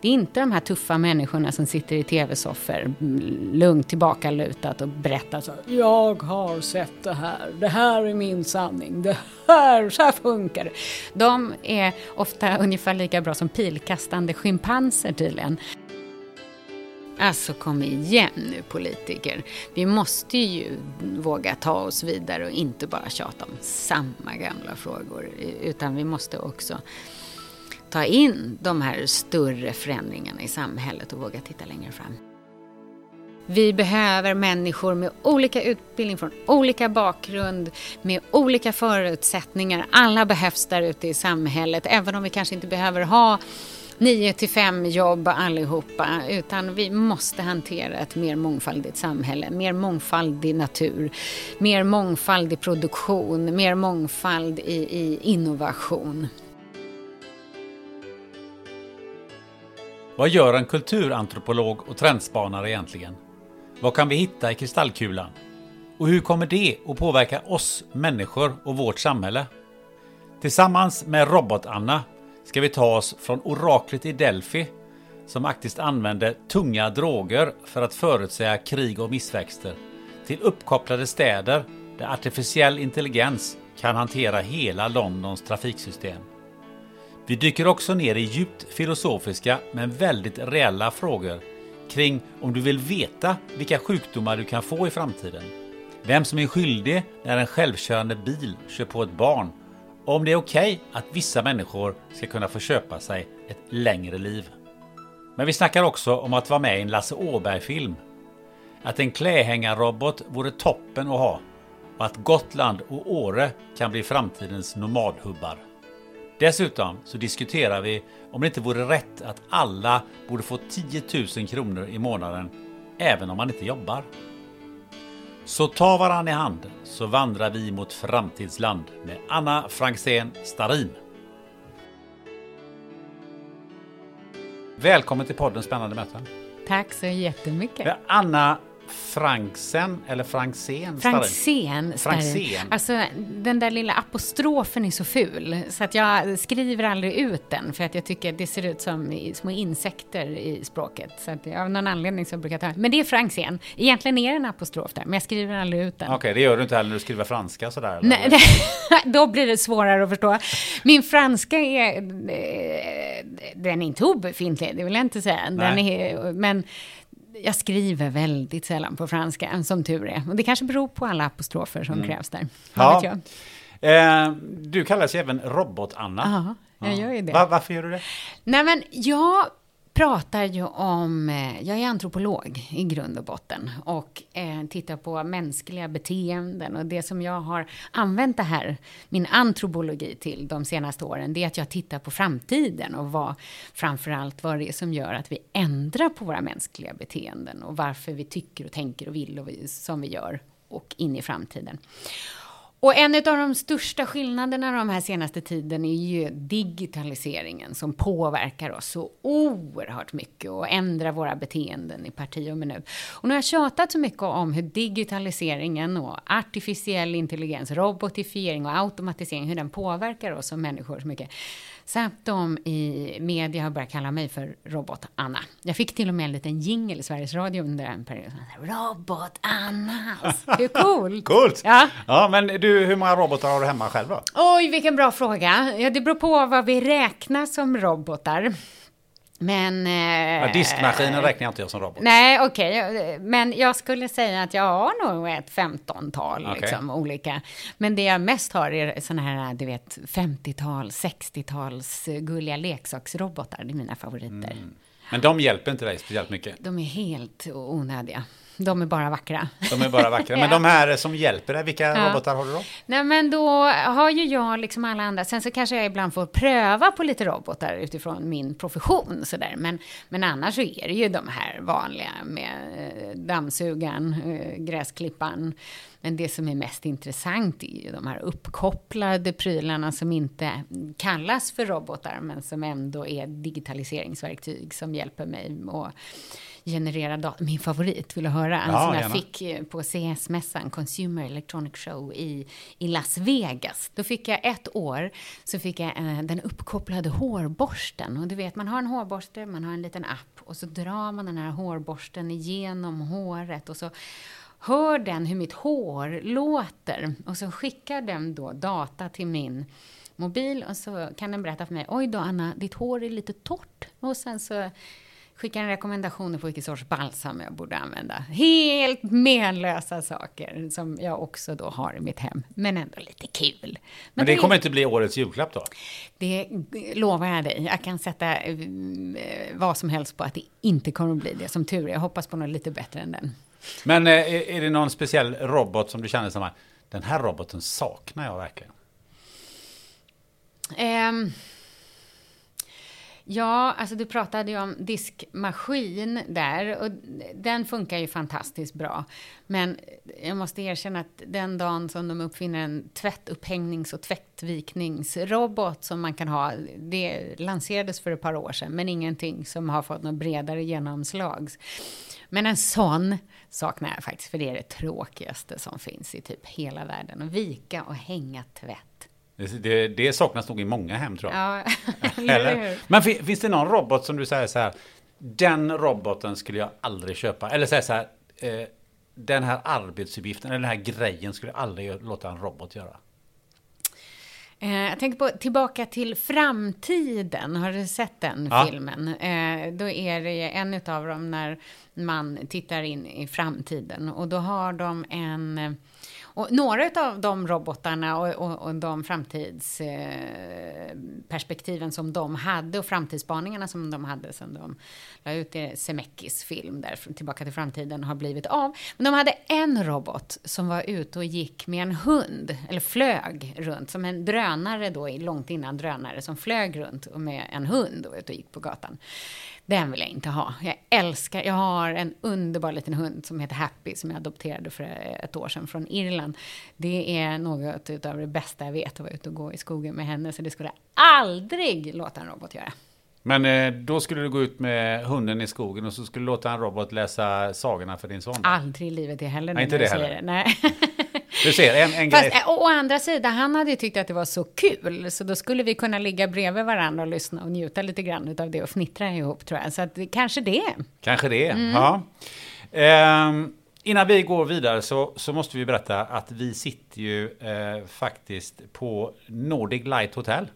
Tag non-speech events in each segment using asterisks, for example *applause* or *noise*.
Det är inte de här tuffa människorna som sitter i tv-soffor lugnt tillbakalutat och berättar så. Jag har sett det här. Det här är min sanning. Det här, så här funkar det. De är ofta ungefär lika bra som pilkastande schimpanser tydligen. Alltså kom igen nu politiker. Vi måste ju våga ta oss vidare och inte bara tjata om samma gamla frågor. Utan vi måste också ta in de här större förändringarna i samhället och våga titta längre fram. Vi behöver människor med olika utbildning, från olika bakgrund, med olika förutsättningar. Alla behövs där ute i samhället, även om vi kanske inte behöver ha 9 till 5 jobb allihopa, utan vi måste hantera ett mer mångfaldigt samhälle, mer mångfaldig natur, mer mångfaldig produktion, mer mångfald i, i innovation. Vad gör en kulturantropolog och trendspanare egentligen? Vad kan vi hitta i kristallkulan? Och hur kommer det att påverka oss människor och vårt samhälle? Tillsammans med Robot-Anna ska vi ta oss från oraklet i Delphi som faktiskt använde tunga droger för att förutsäga krig och missväxter till uppkopplade städer där artificiell intelligens kan hantera hela Londons trafiksystem. Vi dyker också ner i djupt filosofiska men väldigt reella frågor kring om du vill veta vilka sjukdomar du kan få i framtiden. Vem som är skyldig när en självkörande bil kör på ett barn och om det är okej okay att vissa människor ska kunna få köpa sig ett längre liv. Men vi snackar också om att vara med i en Lasse Åberg-film. Att en klädhängarrobot vore toppen att ha och att Gotland och Åre kan bli framtidens nomadhubbar. Dessutom så diskuterar vi om det inte vore rätt att alla borde få 10 000 kronor i månaden även om man inte jobbar. Så ta varann i hand så vandrar vi mot framtidsland med Anna Franksén Starin. Välkommen till podden Spännande möten. Tack så jättemycket. Anna Franksen eller Franksén? Franksén. Franksén. Alltså den där lilla apostrofen är så ful så att jag skriver aldrig ut den för att jag tycker att det ser ut som små insekter i språket. Så att av någon anledning så brukar jag ta Men det är Franksén. Egentligen är det en apostrof där men jag skriver aldrig ut den. Okej, okay, det gör du inte heller när du skriver franska sådär? Eller? Nej, *laughs* då blir det svårare att förstå. Min franska är eh, den är inte obefintlig, det vill jag inte säga. Den är, men jag skriver väldigt sällan på franska, som tur är. Och det kanske beror på alla apostrofer som mm. krävs där. Ja. Eh, du kallas ju även Robot-Anna. Ja, jag gör ju det. Var, varför gör du det? Nej, men jag pratar ju om, eh, jag är antropolog i grund och botten och eh, tittar på mänskliga beteenden och det som jag har använt det här, min antropologi till de senaste åren, det är att jag tittar på framtiden och vad, framförallt vad det är som gör att vi ändrar på våra mänskliga beteenden och varför vi tycker och tänker och vill och vi, som vi gör och in i framtiden. Och en av de största skillnaderna de här senaste tiden är ju digitaliseringen som påverkar oss så oerhört mycket och ändrar våra beteenden i parti och minut. Och nu har jag tjatat så mycket om hur digitaliseringen och artificiell intelligens, robotifiering och automatisering, hur den påverkar oss som människor så mycket. Så att de i media har börjat kalla mig för Robot-Anna. Jag fick till och med en liten jingle i Sveriges Radio under en period. Robot-Anna! Hur *laughs* coolt? Coolt! Ja. ja, men du, hur många robotar har du hemma själv då? Oj, vilken bra fråga. Ja, det beror på vad vi räknar som robotar. Men... Eh, Ja, diskmaskinen räknar jag inte jag som robot. Nej, okej. Men jag skulle säga att jag har nog ett 15-tal Okej. liksom, olika. Men det jag mest har är såna här, du vet, 50-tal, 60-tals eh, gulliga leksaksrobotar. Det är mina favoriter. Men de hjälper inte dig speciellt mycket. De är helt onödiga. De är bara vackra. De är bara vackra. Men *laughs* de här som hjälper dig, vilka Ja. robotar har du då? Nej, men då har ju jag liksom alla andra. Sen så kanske jag ibland får pröva på lite robotar utifrån min profession sådär. Men, men annars så är det ju de här vanliga med eh, dammsugaren, eh, gräsklipparen. Men det som är mest intressant är ju de här uppkopplade prylarna som inte kallas för robotar men som ändå är digitaliseringsverktyg som hjälper mig att generera data. Min favorit, vill du höra? Ja, som jag gärna. fick på CS-mässan, Consumer Electronic Show i, i Las Vegas. Då fick jag ett år, så fick jag eh, den uppkopplade hårborsten. Och du vet, man har en hårborste, man har en liten app och så drar man den här hårborsten igenom håret och så hör den hur mitt hår låter och så skickar den då data till min mobil och så kan den berätta för mig, oj då Anna, ditt hår är lite torrt. Och sen så skickar den rekommendationer på vilken sorts balsam jag borde använda. Helt menlösa saker som jag också då har i mitt hem, men ändå lite kul. Men det kommer inte bli årets julklapp då? Det lovar jag dig. Jag kan sätta eh, vad som helst på att det inte kommer att bli det, som tur är. Jag hoppas på något lite bättre än den. Men eh, är, är det någon speciell robot som du känner som att den här roboten saknar jag verkligen? Um, ja, alltså du pratade ju om diskmaskin där och den funkar ju fantastiskt bra. Men jag måste erkänna att den dagen som de uppfinner en tvättupphängnings och tvättvikningsrobot som man kan ha, det lanserades för ett par år sedan, men ingenting som har fått något bredare genomslag. Men en sån saknar jag faktiskt, för det är det tråkigaste som finns i typ hela världen. Att vika och hänga tvätt. Det, det, det saknas nog i många hem tror jag. Ja, *laughs* eller? Men fin- finns det någon robot som du säger så här, den roboten skulle jag aldrig köpa. Eller säga så här, eh, den här arbetsuppgiften, eller den här grejen skulle jag aldrig låta en robot göra. Eh, jag tänker på Tillbaka till framtiden. Har du sett den Ja. filmen? Eh, då är det en av dem när man tittar in i framtiden. Och då har de en... Och några av de robotarna och, och, och de framtidsperspektiven eh, som de hade och framtidsspaningarna som de hade sen de la ut i Semekis film där, Tillbaka till framtiden, har blivit av. Men de hade en robot som var ute och gick med en hund, eller flög runt, som en drönare då, långt innan drönare, som flög runt med en hund och ute och gick på gatan. Den vill jag inte ha. Jag älskar, jag har en underbar liten hund som heter Happy som jag adopterade för ett år sedan från Irland. Det är något utav det bästa jag vet att vara ute och gå i skogen med henne, så det skulle jag aldrig låta en robot göra. Men eh, då skulle du gå ut med hunden i skogen och så skulle du låta en robot läsa sagorna för din son. Aldrig i livet det heller. Nej, inte det heller. Nej. *laughs* Du ser, en, en Fast grej. eh, å andra sidan, han hade ju tyckt att det var så kul, så då skulle vi kunna ligga bredvid varandra och lyssna och njuta lite grann av det och fnittra ihop tror jag. Så att kanske det. Kanske det, Mm. ja. Ehm, innan vi går vidare så, så måste vi berätta att vi sitter ju eh, faktiskt på Nordic Light Hotel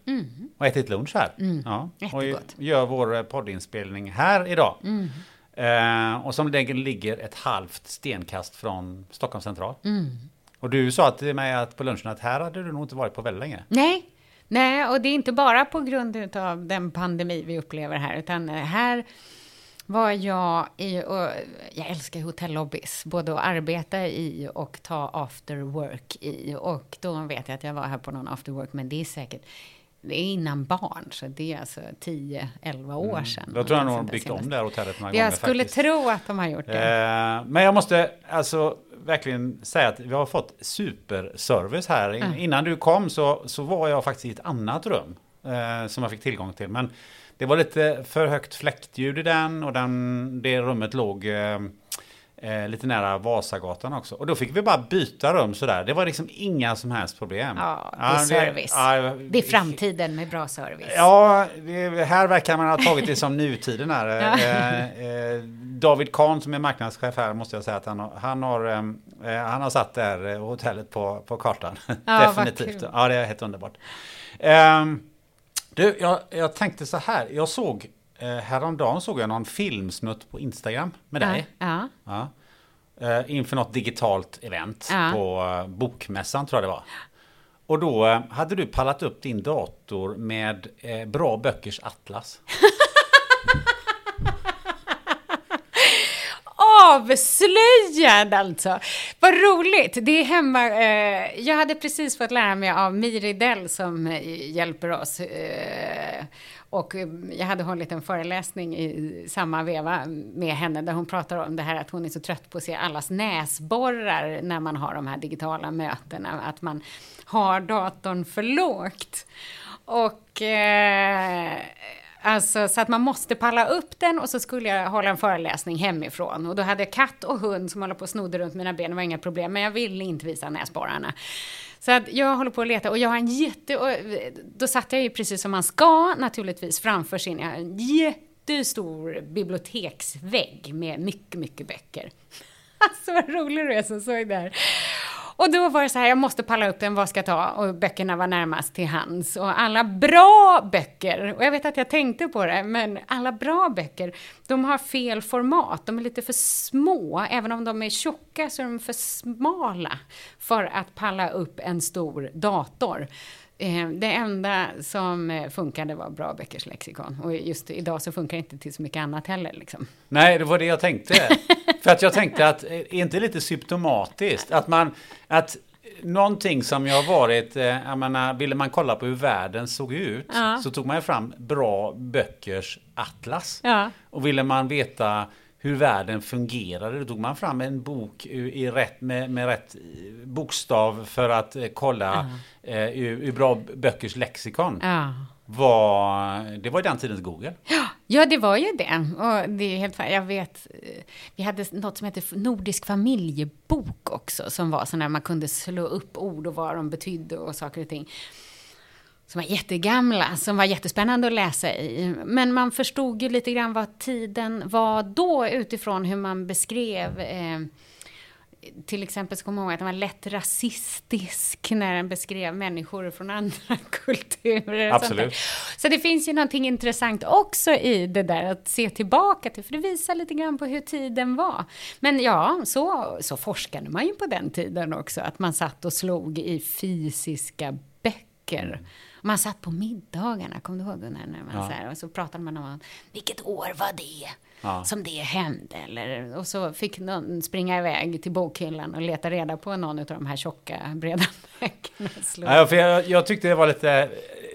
och ätit lunch här. Ja, och Mm. Gör vår eh, poddinspelning här idag. Mm. Eh, och som den ligger ett halvt stenkast från Stockholm central. Mm. Och du sa till mig att på lunchen att här hade du nog inte varit på väldigt länge. Nej, nej, och det är inte bara på grund av den pandemi vi upplever här, utan här var jag i, och jag älskar hotellobbys, både att arbeta i och ta after work i. Och då vet jag att jag var här på någon after work, men det är säkert, det är innan barn, så det är alltså 10-11 år sedan. Då tror jag nog de Någonting byggt om det här hotellet några gånger Jag skulle faktiskt. tro att de har gjort det. Eh, men jag måste alltså verkligen säga att vi har fått superservice här. In- Innan du kom så, så var jag faktiskt i ett annat rum eh, som jag fick tillgång till. Men det var lite för högt fläktljud i den och den, det rummet låg eh, Eh, lite nära Vasagatan också. Och då fick vi bara byta rum sådär. Det var liksom inga som helst problem. Ja, det är service. Ja, ja, det är framtiden med bra service. Ja, här verkar man ha tagit det som nutiden här. *laughs* eh, eh, David Kahn som är marknadschef här måste jag säga att han har, han har, eh, han har satt det här eh, hotellet på, på kartan. Ja, *laughs* Definitivt. Ja, det är helt underbart. Ehm, du, jag, jag tänkte så här. Jag såg eh, häromdagen såg jag någon filmsnutt på Instagram med dig. Ja. Ja. Eh, inför något digitalt event Ja. på eh, Bokmässan tror jag det var. Och då eh, hade du pallat upp din dator med eh, Bra Böckers Atlas. *laughs* Avslöjad alltså! Vad roligt! Det är hemma... Eh, jag hade precis fått lära mig av Miri Dell som eh, hjälper oss. Eh, och eh, jag hade hållit en föreläsning i samma veva med henne där hon pratar om det här att hon är så trött på att se allas näsborrar när man har de här digitala mötena. Att man har datorn för lågt. Och... Eh, Alltså, så att man måste palla upp den och så skulle jag hålla en föreläsning hemifrån. Och då hade jag katt och hund som håller på och snodde runt mina ben, det var inga problem. Men jag ville inte visa näsborrarna. Så att jag håller på att leta och jag har en jätte... Och eh, då satt jag ju precis som man ska naturligtvis framför sin... Jag har en jättestor biblioteksvägg med mycket, mycket böcker. *laughs* Alltså vad rolig du är som såg det här. Och då var det så här, jag måste palla upp den, vad ska jag ta? Och böckerna var närmast till hands. Och alla bra böcker, och jag vet att jag tänkte på det, men alla bra böcker, de har fel format. De är lite för små, även om de är tjocka så är de för smala för att palla upp en stor dator. Eh, Det enda som eh, funkade var Bra Böckers lexikon. Och just idag så funkar det inte till så mycket annat heller. Liksom. Nej, det var det jag tänkte. *laughs* För att jag tänkte att, eh, är inte lite symptomatiskt? Att man, att någonting som jag har varit, jag menar, ville man kolla på hur världen såg ut, Ja. så tog man fram bra böckers atlas. Ja. Och ville man veta hur världen fungerade, då tog man fram en bok i rätt, med, med rätt eh, bokstav för att eh, kolla eh, ur, ur bra böckers lexikon. Ja. Var, det var ju den tidens Google. Ja, det var ju det. Och det är helt Jag vet, eh, vi hade något som heter Nordisk familjebok också, som var så när man kunde slå upp ord och vad de betydde och saker och ting. Som var jättegamla, som var jättespännande att läsa i. Men man förstod ju lite grann vad tiden var då utifrån hur man beskrev eh, till exempel så kommer jag ihåg att den var lätt rasistisk när den beskrev människor från andra *laughs* kulturer. Absolut. Så det finns ju någonting intressant också i det där att se tillbaka till, för det visar lite grann på hur tiden var. Men ja, så, så forskade man ju på den tiden också, att man satt och slog i fysiska böcker. Man satt på middagarna, kommer du ihåg Gunnar? När man Ja. så här, och så pratade man om vilket år var det Ja. som det hände? Eller, och så fick någon springa iväg till bokhyllan och leta reda på någon av de här tjocka, breda böckerna. Ja, för jag, jag tyckte det var lite,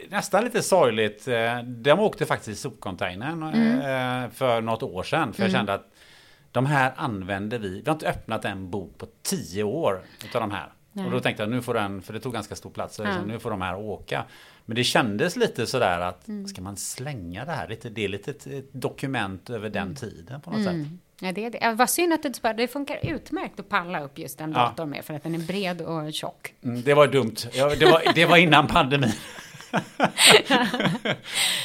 nästan lite sorgligt. Eh, De åkte faktiskt i sopcontainern eh, för något år sedan. För jag kände att de här använder vi. Vi har inte öppnat en bok på tio år utav de här. Och då tänkte jag nu får den, för det tog ganska stor plats, så liksom, nu får de här åka. Men det kändes lite sådär att ska man slänga det här? Lite, det är lite ett, dokument över den tiden på något sätt. Ja, det är det. Ja, Vad synd att det inte det funkar utmärkt att palla upp just en Ja. dator med, för att den är bred och tjock. Mm, det var dumt. Ja, det, var, det var innan pandemin. *laughs*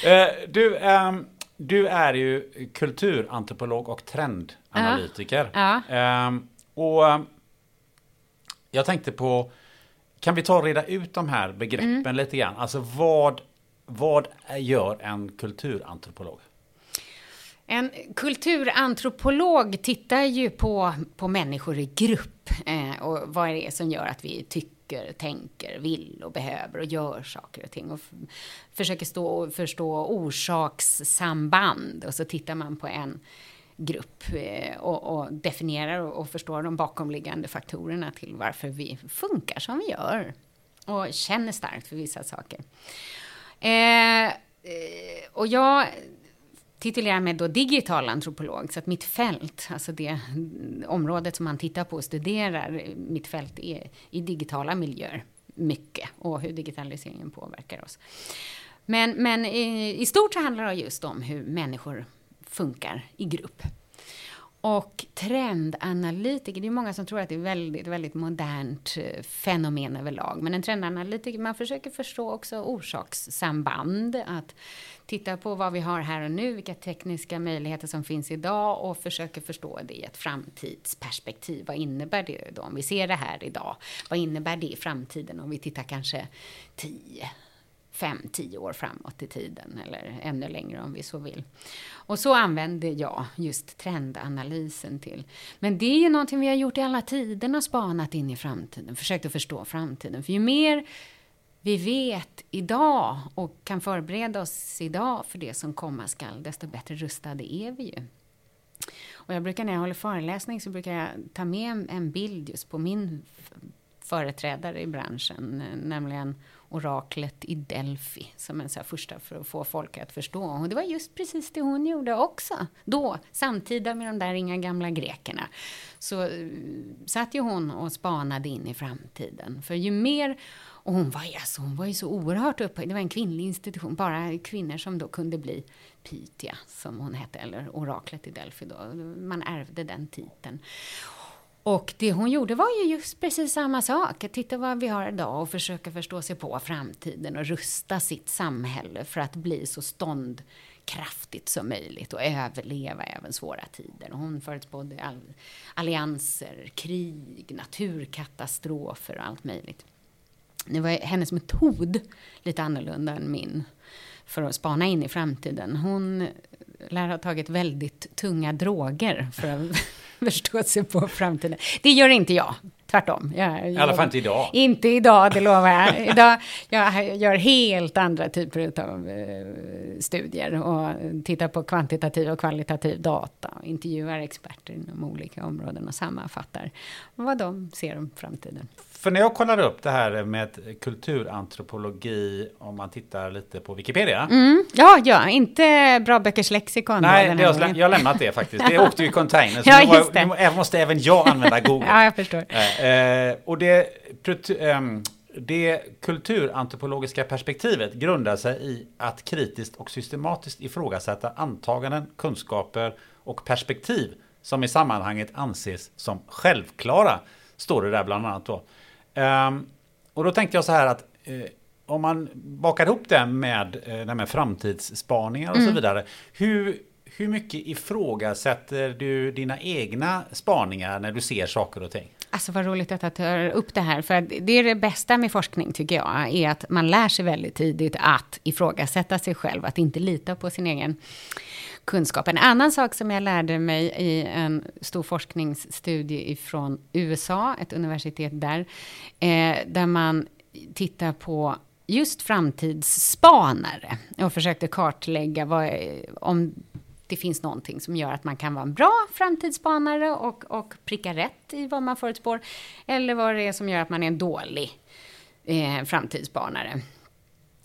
Eh, du, ehm, du är ju kulturantropolog och trendanalytiker. Ja. Ehm, och ehm, jag tänkte på, kan vi ta och reda ut de här begreppen Mm. lite grann? Alltså vad, vad gör en kulturantropolog? En kulturantropolog tittar ju på, på människor i grupp eh, och vad är det som gör att vi tycker, tänker, vill och behöver och gör saker och ting. Och försöker stå och förstå orsakssamband och så tittar man på en grupp eh, och, och definierar och, och förstår de bakomliggande faktorerna till varför vi funkar som vi gör och känner starkt för vissa saker. Eh, eh och jag titulerar mig då digital antropolog, så att mitt fält, alltså det området som man tittar på och studerar, mitt fält är i digitala miljöer, mycket, och hur digitaliseringen påverkar oss. Men, men i, i stort så handlar det just om hur människor funkar i grupp. Och trendanalytiker, det är många som tror att det är väldigt, väldigt modernt eh, fenomen överlag. Men en trendanalytiker, man försöker förstå också orsakssamband. Att titta på vad vi har här och nu, vilka tekniska möjligheter som finns idag och försöker förstå det i ett framtidsperspektiv. Vad innebär det då om vi ser det här idag? Vad innebär det i framtiden om vi tittar kanske 10, fem, tio år framåt i tiden eller ännu längre om vi så vill. Och så använder jag just trendanalysen till. Men det är ju någonting vi har gjort i alla tider och spanat in i framtiden, försökt att förstå framtiden. För ju mer vi vet idag och kan förbereda oss idag för det som komma skall, desto bättre rustade är vi ju. Och jag brukar när jag håller föreläsning så brukar jag ta med en bild just på min företrädare i branschen, nämligen oraklet i Delphi som en så första för att få folk att förstå. Och det var just precis det hon gjorde också. Då, samtida med de där inga gamla grekerna. Så uh, satt ju hon och spanade in i framtiden. För ju mer och hon var, alltså, hon var ju så oerhört upphöjd. Det var en kvinnlig institution. Bara kvinnor som då kunde bli Pythia, som hon hette, eller oraklet i Delphi då. Man ärvde den titeln. Och det hon gjorde var ju just precis samma sak. Titta vad vi har idag och försöka förstå sig på framtiden och rusta sitt samhälle för att bli så ståndkraftigt som möjligt och överleva även svåra tider. Och hon förutspådde allianser, krig, naturkatastrofer och allt möjligt. Nu var hennes metod lite annorlunda än min för att spana in i framtiden. Hon lär ha tagit väldigt tunga droger för att *laughs* förstå sig på framtiden. Det gör inte jag. Tvärtom. Jag, I alla fall inte idag. Inte idag, det lovar jag. *laughs* Idag, jag gör helt andra typer av eh, studier och tittar på kvantitativ och kvalitativ data. Och intervjuar experter inom olika områden och sammanfattar vad de ser om framtiden. För när jag kollar upp det här med kulturantropologi, om man tittar lite på Wikipedia. Mm, ja, ja, inte bra böckers lexikon. Nej, det jag har lämnat det faktiskt. Det *laughs* åkte ju i container. Så ja, nu, var, nu måste även jag använda Google. ja, jag förstår. Eh, eh, och det, ehm, det kulturantropologiska perspektivet grundar sig i att kritiskt och systematiskt ifrågasätta antaganden, kunskaper och perspektiv som i sammanhanget anses som självklara. Står det där bland annat då. Um, och då tänkte jag så här att eh, om man bakar ihop det med, eh, med framtidsspaningar och mm. så vidare. Hur, hur mycket ifrågasätter du dina egna spaningar när du ser saker och ting? Alltså vad roligt att du tar upp det här. För det är det bästa med forskning tycker jag. Är att man lär sig väldigt tidigt att ifrågasätta sig själv. Att inte lita på sin egen kunskap. En annan sak som jag lärde mig i en stor forskningsstudie ifrån USA, ett universitet där, eh, där man tittar på just framtidsspanare och försökte kartlägga vad, om det finns någonting som gör att man kan vara en bra framtidsspanare och, och pricka rätt i vad man förutspår, eller vad det är som gör att man är en dålig eh, framtidsspanare.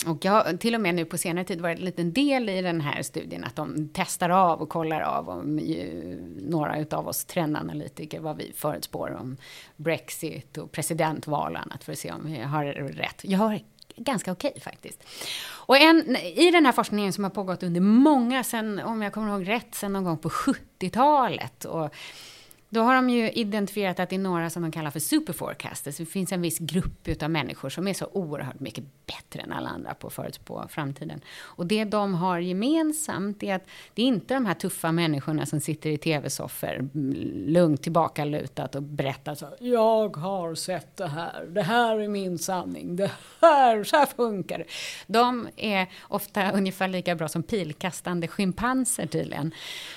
Och jag har till och med nu på senare tid varit en liten del i den här studien att de testar av och kollar av om ju, några utav oss trendanalytiker vad vi förutspår om Brexit och presidentval och annat för att se om vi har rätt. Jag har ganska okej okay, faktiskt. Och en, i den här forskningen som har pågått under många, sen, om jag kommer ihåg rätt, sen någon gång på 70-talet och då har de ju identifierat att det är några som de kallar för superforecasters. Det finns en viss grupp av människor som är så oerhört mycket bättre än alla andra på att förutspå framtiden. Och det de har gemensamt är att det är inte de här tuffa människorna som sitter i tv-soffor mm, lugnt tillbakalutat och berättar så Jag har sett det här. Det här är min sanning. Det här, så här funkar det. De är ofta ungefär lika bra som pilkastande schimpanser tydligen.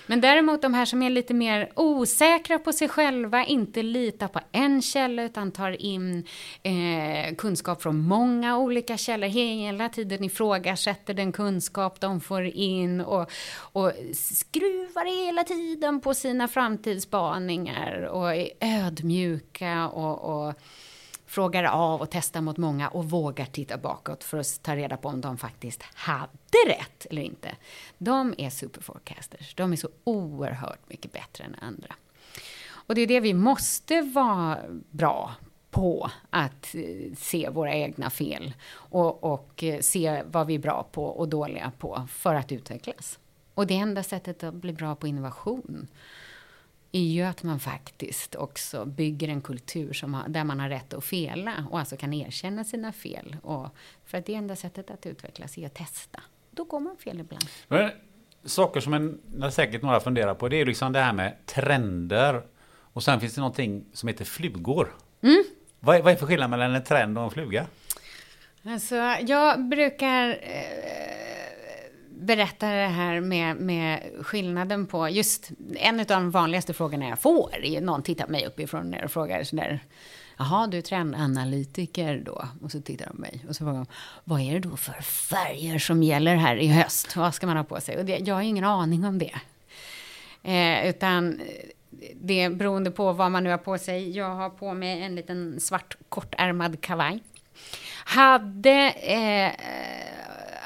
Men däremot de här som är lite mer osäkra på sig själva, inte litar på en källa utan tar in eh, kunskap från många olika källor. Hela tiden ifrågasätter den kunskap de får in och, och skruvar hela tiden på sina framtidsspaningar och är ödmjuka och, och frågar av och testar mot många och vågar titta bakåt för att ta reda på om de faktiskt hade rätt eller inte. De är superforecasters. De är så oerhört mycket bättre än andra. Och det är det vi måste vara bra på att eh, se våra egna fel och, och, eh, se vad vi är bra på och dåliga på för att utvecklas. Och det enda sättet att bli bra på innovation är ju att man faktiskt också bygger en kultur som har, där man har rätt att fela och alltså kan erkänna sina fel. Och för att det enda sättet att utvecklas är att testa. Då går man fel ibland. Men, saker som en, säkert några funderar på, det är liksom det här med trender. Och sen finns det någonting som heter flugor. Mm. Vad, är, vad är för skillnad mellan en trend och en fluga? Alltså, jag brukar eh, berätta det här med, med skillnaden på just en av de vanligaste frågorna jag får. Är någon tittar på mig uppifrån och frågar sådär. Jaha, du är trendanalytiker då? Och så tittar de på mig och så frågar de, vad är det då för färger som gäller här i höst? Vad ska man ha på sig? Och det, jag har ingen aning om det. Eh, utan det är beroende på vad man nu har på sig. Jag har på mig en liten svart kortärmad kavaj. Hade eh,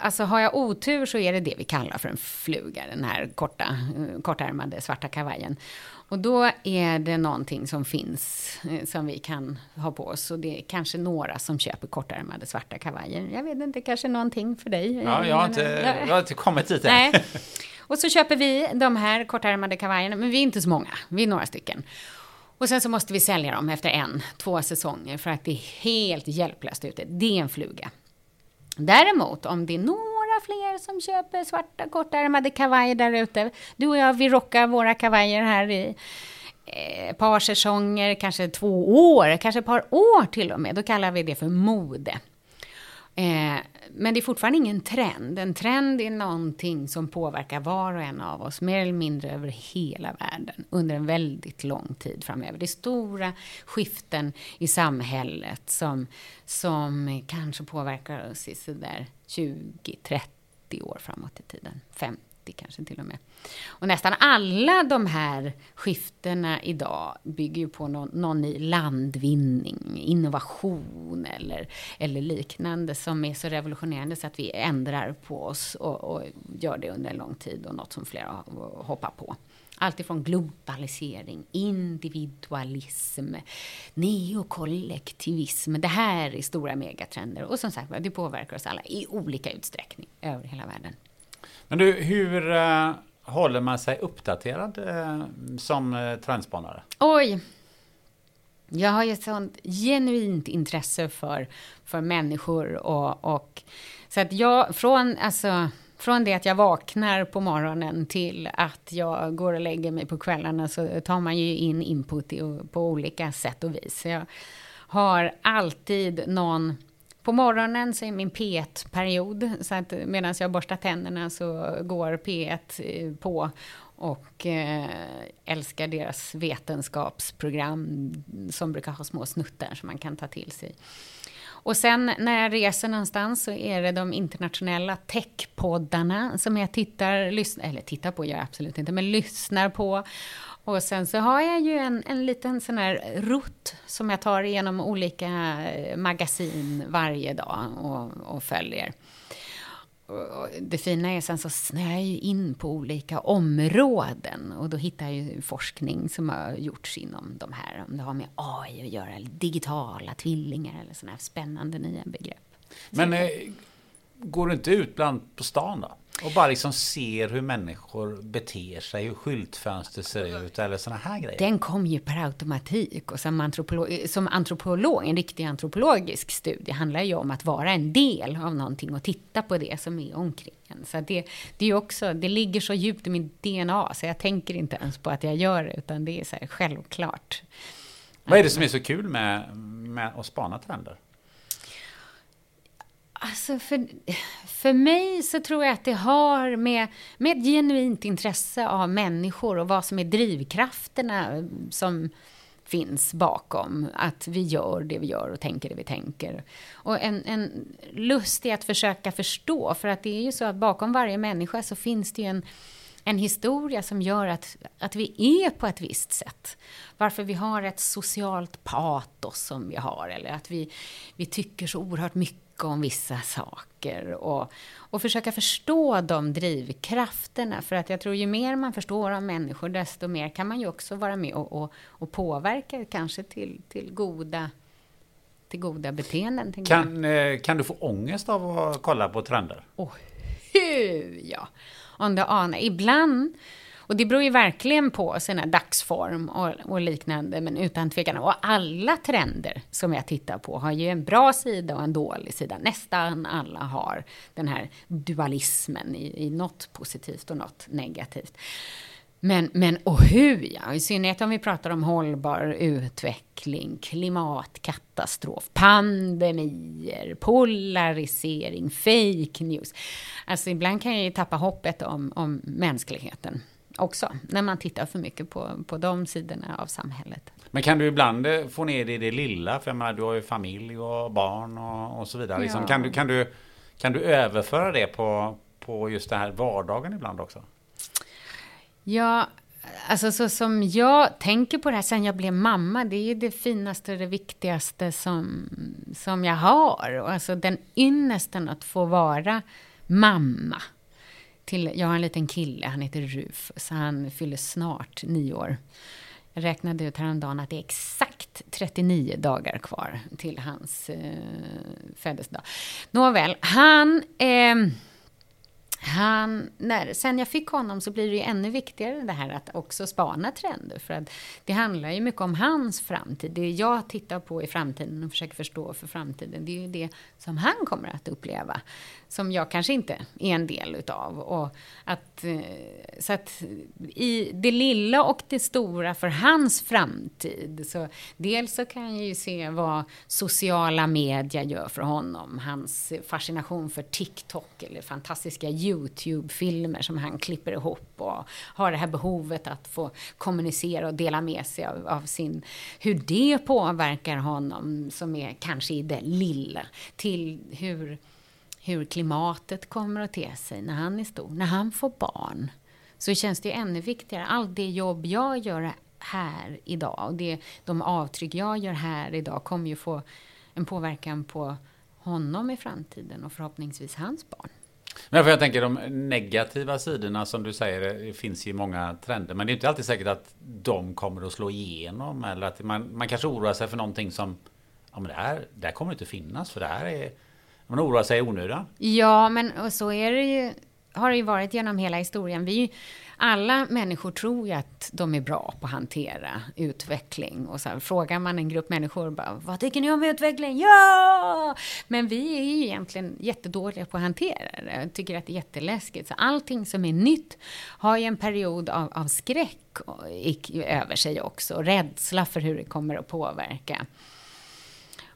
alltså har jag otur så är det det vi kallar för en fluga, den här korta, kortärmade svarta kavajen. Och då är det någonting som finns eh, som vi kan ha på oss. Och det är kanske några som köper kortärmade svarta kavajer. Jag vet inte, kanske någonting för dig? Ja, jag har inte, jag har inte kommit dit än. Nej. *laughs* Och så köper vi de här kortärmade kavajerna, men vi är inte så många, vi är några stycken. Och sen så måste vi sälja dem efter en, två säsonger för att det är helt hjälplöst ute. Det är en fluga. Däremot, om det är några fler som köper svarta kortärmade kavajer där ute. Du och jag, vi rockar våra kavajer här i ett par säsonger, kanske två år, kanske ett par år till och med. Då kallar vi det för mode. Eh, men det är fortfarande ingen trend. En trend är någonting som påverkar var och en av oss, mer eller mindre över hela världen, under en väldigt lång tid framöver. Det är stora skiften i samhället som, som kanske påverkar oss i sådär 20-30 år framåt i tiden. 50 kanske till och med. Och nästan alla de här skiftena idag bygger ju på någon, någon ny landvinning, innovation eller, eller liknande som är så revolutionerande så att vi ändrar på oss och, och gör det under en lång tid och något som flera hoppar på. Allt ifrån globalisering, individualism, neokollektivism. Det här är stora megatrender och som sagt det påverkar oss alla i olika utsträckning över hela världen. Men du, hur uh, håller man sig uppdaterad uh, som uh, trendspanare? Oj! Jag har ju ett sånt genuint intresse för, för människor och, och så att jag från, alltså från det att jag vaknar på morgonen till att jag går och lägger mig på kvällarna så tar man ju in input i, på olika sätt och vis. Jag har alltid någon på morgonen så är min P1-period, så att medan jag borstar tänderna så går P1 eh, på och eh, älskar deras vetenskapsprogram som brukar ha små snuttar som man kan ta till sig. Och sen när jag reser någonstans så är det de internationella techpoddarna som jag tittar, lyssnar, eller tittar på gör jag absolut inte, men lyssnar på. Och sen så har jag ju en, en liten sån här rutt som jag tar igenom olika eh, magasin varje dag och, och följer. Och det fina är sen så snöar jag ju in på olika områden och då hittar jag ju forskning som har gjorts inom de här, om det har med AI att göra, eller digitala tvillingar eller sådana här spännande nya begrepp. Men eh, går du inte ut bland på stan då? Och bara liksom ser hur människor beter sig, hur skyltfönster ser ut eller sådana här grejer. Den kom ju per automatik. Och som antropolog, som antropolog, en riktig antropologisk studie handlar ju om att vara en del av någonting och titta på det som är omkring en. Så det, det, är också, det ligger så djupt i mitt DNA så jag tänker inte ens på att jag gör det utan det är så självklart. Vad är det som är så kul med, med att spana trender? Alltså för, för mig så tror jag att det har med, med ett genuint intresse av människor och vad som är drivkrafterna eh, som finns bakom att vi gör det vi gör och tänker det vi tänker. Och en, en lust i att försöka förstå, för att det är ju så att bakom varje människa så finns det ju en, en historia som gör att, att vi är på ett visst sätt. Varför vi har ett socialt patos som vi har, eller att vi, vi tycker så oerhört mycket om vissa saker och, och försöka förstå de drivkrafterna. För att jag tror ju mer man förstår om människor desto mer kan man ju också vara med och, och, och påverka kanske till, till goda till goda beteenden. Kan, eh, kan du få ångest av att kolla på trender? Oh, hur ja! Om du anar. Ibland och det beror ju verkligen på sina dagsform och, och, liknande, men utan tvekan. Och alla trender som jag tittar på har ju en bra sida och en dålig sida. Nästan alla har den här dualismen i, i något positivt och något negativt. Men, men och hur ja, i synnerhet om vi pratar om hållbar utveckling, klimatkatastrof, pandemier, polarisering, fake news. Alltså ibland kan jag ju tappa hoppet om, om mänskligheten också, när man tittar för mycket på, på de sidorna av samhället. Men kan du ibland eh, få ner det i det lilla? För jag menar, du har ju familj och barn och, och så vidare. Liksom, ja. kan, du, kan, du, kan du överföra det på, på just det här vardagen ibland också? Ja, alltså så som jag tänker på det här sen jag blev mamma, det är ju det finaste och det viktigaste som, som jag har. Och alltså den ynnesten att få vara mamma. Till, jag har en liten kille, han heter Rufus, han fyller snart nio år. Jag räknade ut häromdagen att det är exakt 39 dagar kvar till hans eh, födelsedag. Nåväl, han... Eh, han, när, sen jag fick honom så blir det ju ännu viktigare det här att också spana trender. För att det handlar ju mycket om hans framtid. Det jag tittar på i framtiden och försöker förstå för framtiden, det är ju det som han kommer att uppleva. Som jag kanske inte är en del utav. Och att, eh, så att i det lilla och det stora för hans framtid. Så dels så kan jag ju se vad sociala medier gör för honom. Hans fascination för TikTok eller fantastiska YouTube-filmer som han klipper ihop och har det här behovet att få kommunicera och dela med sig av, av sin, hur det påverkar honom som är kanske i det lilla till hur, hur klimatet kommer att te sig när han är stor, när han får barn. Så känns det ännu viktigare, allt det jobb jag gör här idag och det, de avtryck jag gör här idag kommer ju få en påverkan på honom i framtiden och förhoppningsvis hans barn. Men för jag tänker de negativa sidorna som du säger, finns ju många trender. Men det är inte alltid säkert att de kommer att slå igenom. Eller att man, man kanske oroar sig för någonting som, ja men det här, det här kommer inte finnas. För det här är, man oroar sig i onödan. Ja, men så är det ju, har det ju varit genom hela historien. Vi alla människor tror ju att de är bra på att hantera utveckling. Och så här, frågar man en grupp människor bara, vad tycker ni om utveckling? Ja! Men vi är ju egentligen jättedåliga på att hantera det. Jag tycker att det är jätteläskigt. Så allting som är nytt har ju en period av, av skräck över sig också. Rädsla för hur det kommer att påverka.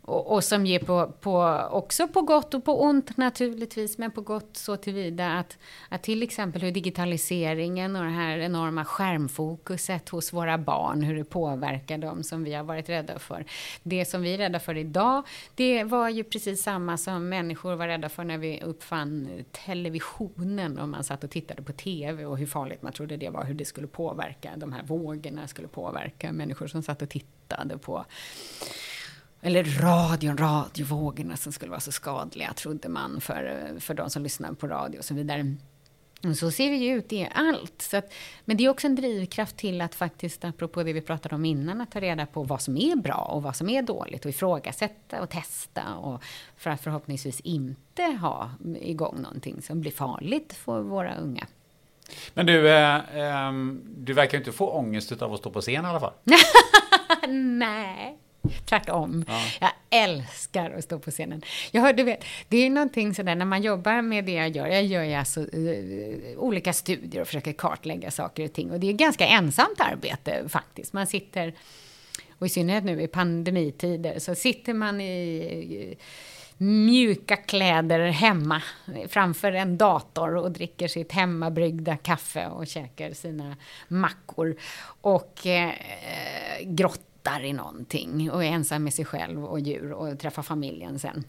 Och, och, som ger på, på, också på gott och på ont naturligtvis, men på gott så tillvida att, att till exempel hur digitaliseringen och det här enorma skärmfokuset hos våra barn, hur det påverkar dem som vi har varit rädda för. Det som vi är rädda för idag, det var ju precis samma som människor var rädda för när vi uppfann televisionen och man satt och tittade på TV och hur farligt man trodde det var, hur det skulle påverka, de här vågorna skulle påverka människor som satt och tittade på eller radion, radiovågorna som skulle vara så skadliga, trodde man, för, för de som lyssnar på radio och så vidare. Och så ser det ju ut i allt. Så att, men det är också en drivkraft till att faktiskt, apropå det vi pratade om innan, att ta reda på vad som är bra och vad som är dåligt och ifrågasätta och testa och för att förhoppningsvis inte ha igång någonting som blir farligt för våra unga. Men du, eh, eh, du verkar inte få ångest av att stå på scen i alla fall? *laughs* Nej. Tvärtom. Ja. Jag älskar att stå på scenen. Jag, du vet, det är någonting sådär när man jobbar med det jag gör. Jag gör ju alltså uh, olika studier och försöker kartlägga saker och ting. Och det är ganska ensamt arbete faktiskt. Man sitter, och i synnerhet nu i pandemitider, så sitter man i mjuka kläder hemma framför en dator och dricker sitt hemmabryggda kaffe och käkar sina mackor och eh, grottar hittar i någonting och är ensam med sig själv och djur och träffar familjen sen.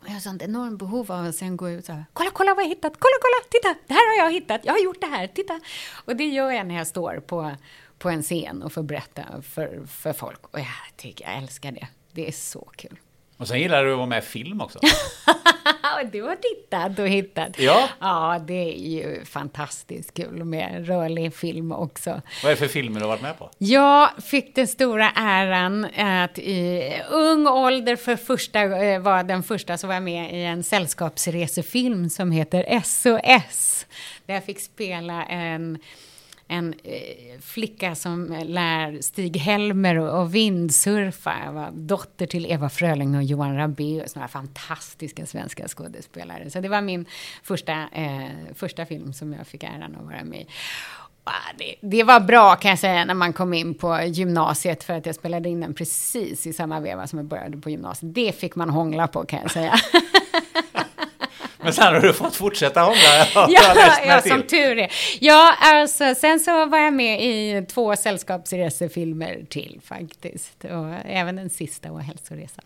Och jag har sånt enormt behov av att sen gå ut och säga kolla, kolla vad jag hittat, kolla, kolla, titta, det här har jag hittat, jag har gjort det här, titta. Och det gör jag när jag står på, på en scen och får berätta för, för folk. Och jag tycker, jag älskar det. Det är så kul. Och sen gillar du att vara med i film också. *laughs* du har tittat och hittat. Ja. Ja, det är ju fantastiskt kul med rörlig film också. Vad är det för filmer du har varit med på? Jag fick den stora äran att i ung ålder för första, eh, var den första som var med i en sällskapsresefilm som heter SOS. Där jag fick spela en en eh, flicka som lär Stig-Helmer och, och vindsurfa. Jag var dotter till Eva Fröling och Johan Rabaeus, några fantastiska svenska skådespelare. Så det var min första, eh, första film som jag fick äran att vara med i. Ah, det, det, var bra kan jag säga när man kom in på gymnasiet för att jag spelade in den precis i samma veva som jag började på gymnasiet. Det fick man hångla på kan jag säga. *laughs* Men sen har du fått fortsätta hångla. *laughs* ja, *laughs* ja som tur är. Ja, alltså, sen så var jag med i två sällskapsresefilmer till faktiskt. Och även den sista var Hälsoresan.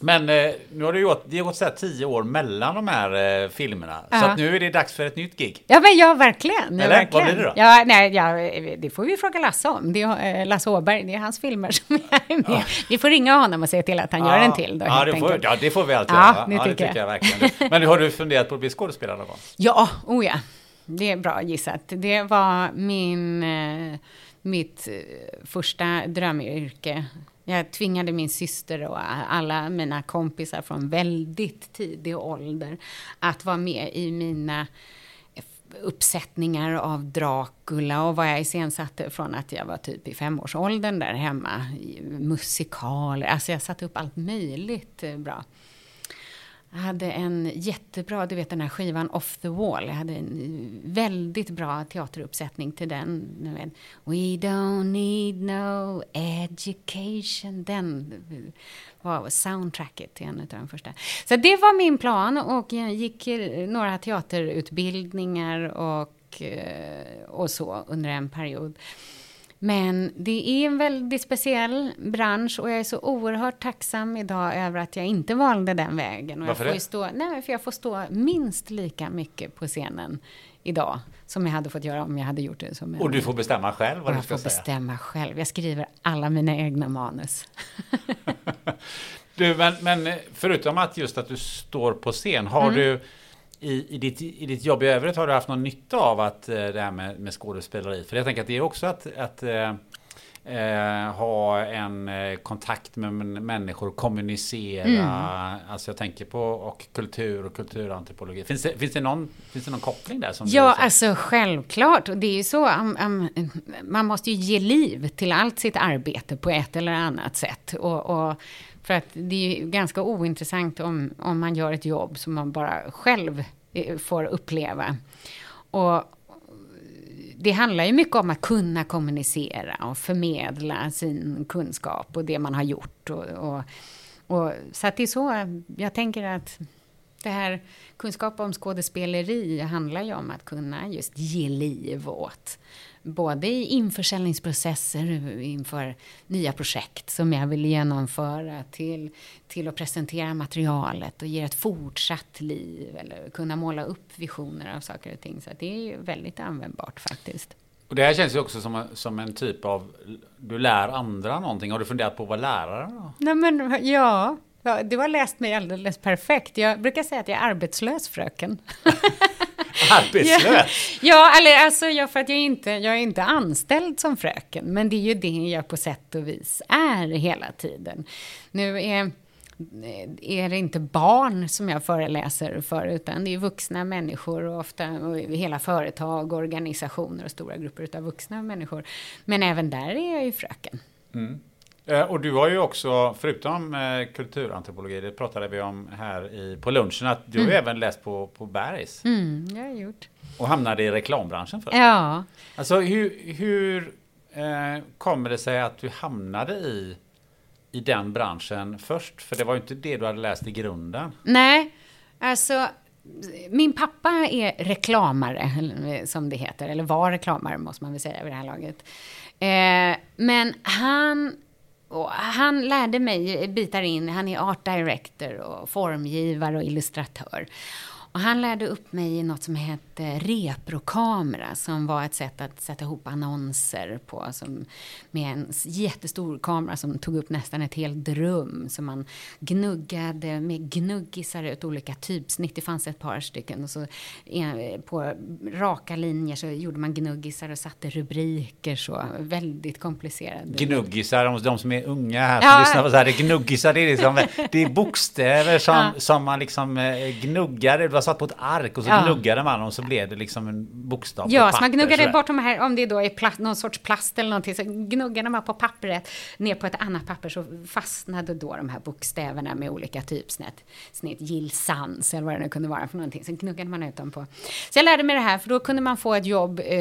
Men eh, nu har det gått, det har gått så här tio år mellan de här eh, filmerna. Ja. Så att nu är det dags för ett nytt gig. Ja, men ja, verkligen. Eller verkligen. vad blir det då? Ja, nej, ja, det får vi fråga Lasse om. Det är eh, Lasse Åberg, det är hans filmer som är med. Ja. Vi får ringa honom och se till att han ja. gör en till. Då, ja, det får, ja, det får vi alltid ja, göra. Det, ja, det tycker jag. jag verkligen. Men har du funderat på att bli skådespelare någon gång? Ja, oh ja. Det är bra gissat. Det var min, eh, mitt eh, första drömyrke jag tvingade min syster och alla mina kompisar från väldigt tidig ålder att vara med i mina uppsättningar av Dracula och vad jag iscensatte från att jag var typ i femårsåldern där hemma. Musikaler, alltså jag satte upp allt möjligt eh, bra. Jag hade en jättebra, du vet den här skivan Off the Wall. Jag hade en väldigt bra teateruppsättning till den. We don't need no education. Den var soundtracket till en av de första. Så det var min plan och jag gick några teaterutbildningar och, eh, och så under en period. Men det är en väldigt speciell bransch och jag är så oerhört tacksam idag över att jag inte valde den vägen. Och Varför jag får det? Stå, nej, för jag får stå minst lika mycket på scenen idag som jag hade fått göra om jag hade gjort det som. Och du får bestämma själv vad du jag ska får säga. bestämma själv. Jag skriver alla mina egna manus. *laughs* du, men, men förutom att just att du står på scen, har Mm. du i, i, ditt, I ditt jobb i övrigt har du haft någon nytta av att eh, det här med, med skådespeleri? För jag tänker att det är också att, att eh, eh, ha en eh, kontakt med människor, kommunicera. Mm. Alltså jag tänker på och kultur och kulturantropologi. Finns det, finns det, någon, finns det någon koppling där? Som Ja, alltså självklart. Och det är ju så, um, um, man måste ju ge liv till allt sitt arbete på ett eller annat sätt. Och, och för att det är ju ganska ointressant om, om man gör ett jobb som man bara själv eh, får uppleva. Och det handlar ju mycket om att kunna kommunicera och förmedla sin kunskap och det man har gjort. Och, och, och, så att det är så jag tänker att det här kunskap om skådespeleri handlar ju om att kunna just ge liv åt både i införsäljningsprocesser inför nya projekt som jag vill genomföra till, till att presentera materialet och ge ett fortsatt liv eller kunna måla upp visioner av saker och ting. Så att det är väldigt användbart faktiskt. Och det här känns ju också som, en- som en typ av, du lär andra någonting. Har du funderat på att vara lärare? Då? Nej men ja, ja, du har läst mig alldeles perfekt. Jag brukar säga att jag är arbetslös fröken. *laughs* *laughs* Arbetslös? Ja, eller alltså jag, för att jag, inte, jag är inte anställd som fröken, men det är ju det jag på sätt och vis är hela tiden. Nu är, är det inte barn som jag föreläser för, utan det är vuxna människor och ofta och hela företag, organisationer och stora grupper av vuxna människor. Men även där är jag ju fröken. Eh, Och du har ju också, förutom eh, kulturantropologi, det pratade vi om här i, på lunchen, att du har ju även läst på, på Bergs. Mm, jag har gjort. Och hamnade i reklambranschen först. Ja, Alltså hur, hur eh, kommer det sig att du hamnade i, i den branschen först? För det var ju inte det du hade läst i grunden. Nej, alltså min pappa är reklamare, som det heter, eller var reklamare måste man väl säga vid det här laget. Eh, men han, och han lärde mig eh, bitar in, han är art director och formgivare och illustratör. Och han lärde upp mig i något som hette reprokamera som var ett sätt att sätta ihop annonser på. Som, med en jättestor kamera som tog upp nästan ett helt rum. Som man gnuggade med gnuggisar ut olika typsnitt. Det fanns ett par stycken. Och så eh, på raka linjer så gjorde man gnuggisar och satte rubriker så. Väldigt komplicerade. Gnuggisar, de, de som är unga här som Ja. lyssnar på så här, det gnuggisar det är liksom, det är bokstäver som, Ja. som man liksom eh, gnuggar. Satt på ett ark och så Ja. gnuggade man och så blev det liksom en bokstav Ja, på så man gnuggade sådär. bort de här, om det då är plast, någon sorts plast eller någonting, så gnuggade man på pappret ner på ett annat papper så fastnade då de här bokstäverna med olika typsnitt. Snitt gillsans eller vad det nu kunde vara för någonting. Sen gnuggade man ut dem på. Så jag lärde mig det här för då kunde man få ett jobb eh,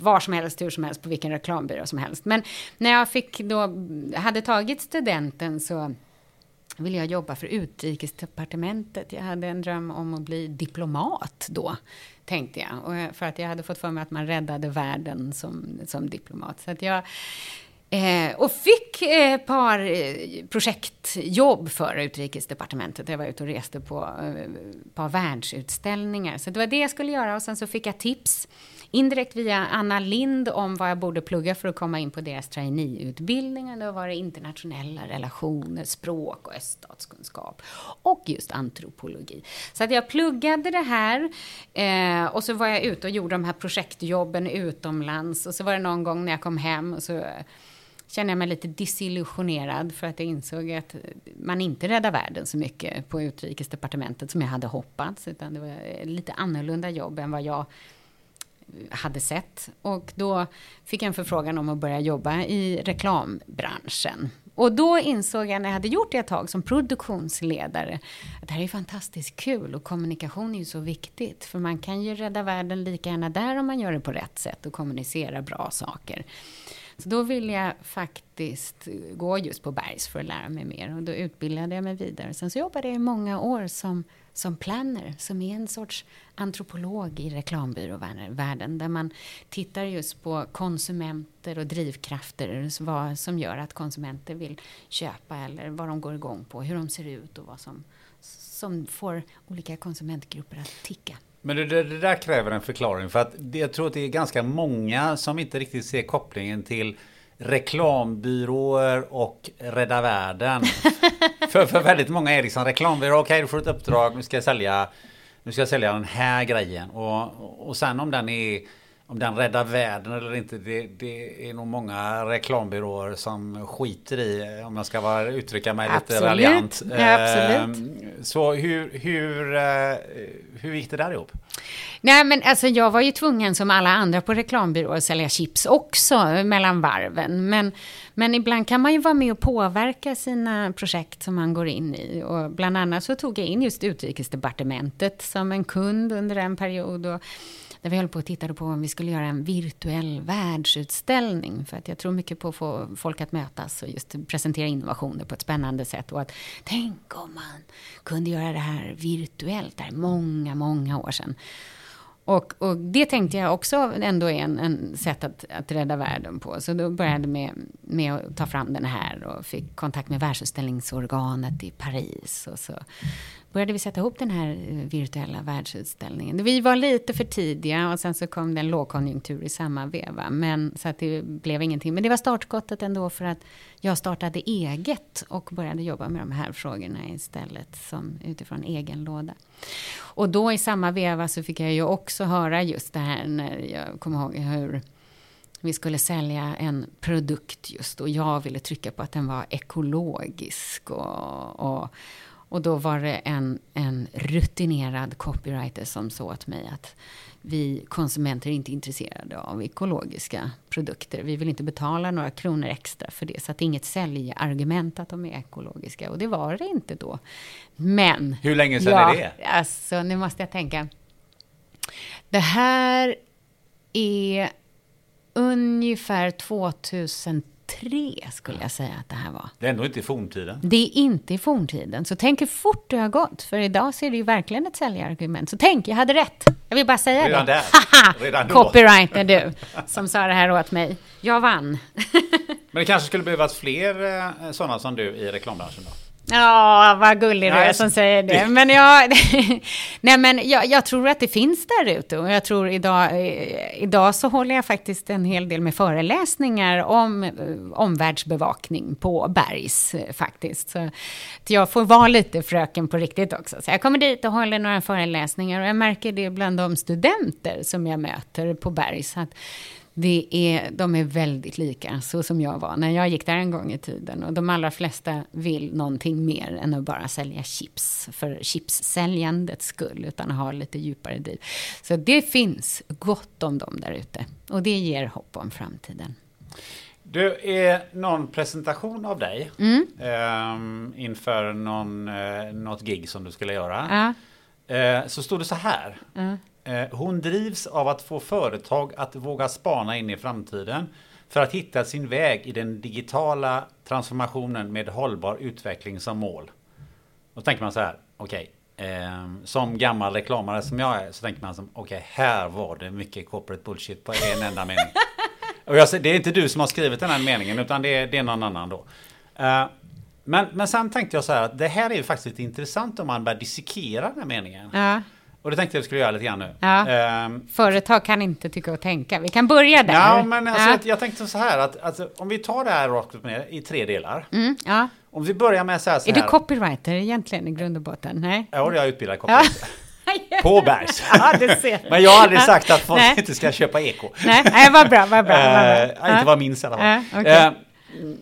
var som helst, hur som helst, på vilken reklambyrå som helst. Men när jag fick då, hade tagit studenten så ville jag jobba för utrikesdepartementet. Jag hade en dröm om att bli diplomat då, tänkte jag. Och eh, för att jag hade fått för mig att man räddade världen som, som diplomat. Så att jag, eh, och fick eh, ett par eh, projektjobb för utrikesdepartementet. Jag var ute och reste på eh, ett par världsutställningar. Så det var det jag skulle göra och sen så fick jag tips indirekt via Anna Lind om vad jag borde plugga för att komma in på deras traineeutbildning. Det Då var det internationella relationer, språk och öststatskunskap. Och just antropologi. Så att jag pluggade det här eh, och så var jag ute och gjorde de här projektjobben utomlands. Och så var det någon gång när jag kom hem och så eh, kände jag mig lite disillusionerad för att jag insåg att man inte räddar världen så mycket på utrikesdepartementet som jag hade hoppats. Utan det var lite annorlunda jobb än vad jag hade sett. Och då fick jag en förfrågan om att börja jobba i reklambranschen. Och då insåg jag när jag hade gjort det ett tag som produktionsledare att det här är fantastiskt kul och kommunikation är ju så viktigt. För man kan ju rädda världen lika gärna där om man gör det på rätt sätt och kommunicerar bra saker. Så då ville jag faktiskt gå just på Bergs för att lära mig mer. Och då utbildade jag mig vidare. Sen så jobbade jag i många år som, som planner, som är en sorts antropolog i reklambyråvärlden. Där man tittar just på konsumenter och drivkrafter. Vad som gör att konsumenter vill köpa eller vad de går igång på. Hur de ser ut och vad som, som får olika konsumentgrupper att ticka. Men det, det, där kräver en förklaring för att jag tror att det är ganska många som inte riktigt ser kopplingen till reklambyråer och Rädda Världen. *laughs* för, för väldigt många är liksom reklambyrå, okej du får ett uppdrag, nu ska jag sälja, nu ska jag sälja den här grejen. Och, och sen om den är om den räddar världen eller inte, det, det är nog många reklambyråer som skiter i, om jag ska vara, uttrycka mig lite Absolut. raljant. Ja, absolut. Ehm, Så hur, hur, eh, hur gick det där ihop? Nej, men alltså jag var ju tvungen som alla andra på reklambyråer att sälja chips också mellan varven. Men, men ibland kan man ju vara med och påverka sina projekt som man går in i. Och bland annat så tog jag in just utrikesdepartementet som en kund under en period. Och där vi höll på och tittade på om vi skulle göra en virtuell världsutställning. För att jag tror mycket på att få folk att mötas och just presentera innovationer på ett spännande sätt. Och att tänk om man kunde göra det här virtuellt. Det här är många, många år sedan. Och, och det tänkte jag också ändå är en, en sätt att, att rädda världen på. Så då började jag med, med att ta fram den här och fick kontakt med världsutställningsorganet i Paris. Och så började vi sätta ihop den här eh, virtuella världsutställningen. Vi var lite för tidiga och sen så kom det en lågkonjunktur i samma veva. Men, så att det blev ingenting. Men det var startskottet ändå för att jag startade eget och började jobba med de här frågorna istället som utifrån egen låda. Och då i samma veva så fick jag ju också höra just det här när jag kommer ihåg hur vi skulle sälja en produkt just och jag ville trycka på att den var ekologisk och, och, och då var det en, en rutinerad copywriter som sa åt mig att vi konsumenter är inte intresserade av ekologiska produkter. Vi vill inte betala några kronor extra för det. Så att det är inget säljargument att de är ekologiska. Och det var det inte då. Men... Hur länge sedan ja, är det? Alltså, nu måste jag tänka. Det här är ungefär 2003 skulle jag säga att det här var. Det är ändå inte i forntiden. Det är inte i forntiden. Så tänk hur fort det har gått. För idag så är det ju verkligen ett säljargument. Så tänk, jag hade rätt. Jag vill bara säga Redan det. där. Redan då. Copywriter du, som sa det här åt mig. Jag vann. Men det kanske skulle behövas fler eh, sådana som du i reklambranschen då? Ja, vad gullig du är som säger det. *laughs* Men jag, *laughs* nej, men jag, jag tror att det finns där ute. Och jag tror idag, eh, idag så håller jag faktiskt en hel del med föreläsningar om eh, omvärldsbevakning på Bergs eh, faktiskt. Så jag får vara lite fröken på riktigt också. Så jag kommer dit och håller några föreläsningar och jag märker det bland de studenter som jag möter på Bergs. Att Det är, de är väldigt lika, så som jag var när jag gick där en gång i tiden. Och de allra flesta vill någonting mer än att bara sälja chips för chipssäljandets skull, utan ha lite djupare driv. Så det finns gott om dem där ute. Och det ger hopp om framtiden. Du, är någon presentation av dig Mm. ehm, inför någon, eh, något gig som du skulle göra. Ja. Eh, så stod det så här. Eh, Eh, hon drivs av att få företag att våga spana in i framtiden för att hitta sin väg i den digitala transformationen med hållbar utveckling som mål. Då tänker man så här, okej. ehm, som gammal reklamare som jag är så tänker man som, okej här var det mycket corporate bullshit på en enda mening. Och jag, säger, det är inte du som har skrivit den här meningen utan det är, det är någon annan då. Eh, men, men sen tänkte jag så här att det här är ju faktiskt lite intressant om man börjar dissekera den här meningen. Ja. Och det tänkte jag skulle göra lite grann nu. Ja. Ehm, Företag kan inte tycka och tänka. Vi kan börja där. Ja, men alltså, ja. jag- jag tänkte så här att alltså, om vi tar det här rakt upp ner i tre delar. Mm, ja. Om vi börjar med så här. Så Är du här copywriter egentligen i grund och botten? Nej? Ja, jag är utbildad Ja. copywriter. *laughs* På Bergs. Ja, det ser Men jag har aldrig sagt att folk Nej. inte ska köpa eko. Nej, nej vad bra, vad bra. Vad bra. Eh, inte vad minns i alla fall. Ja, okej.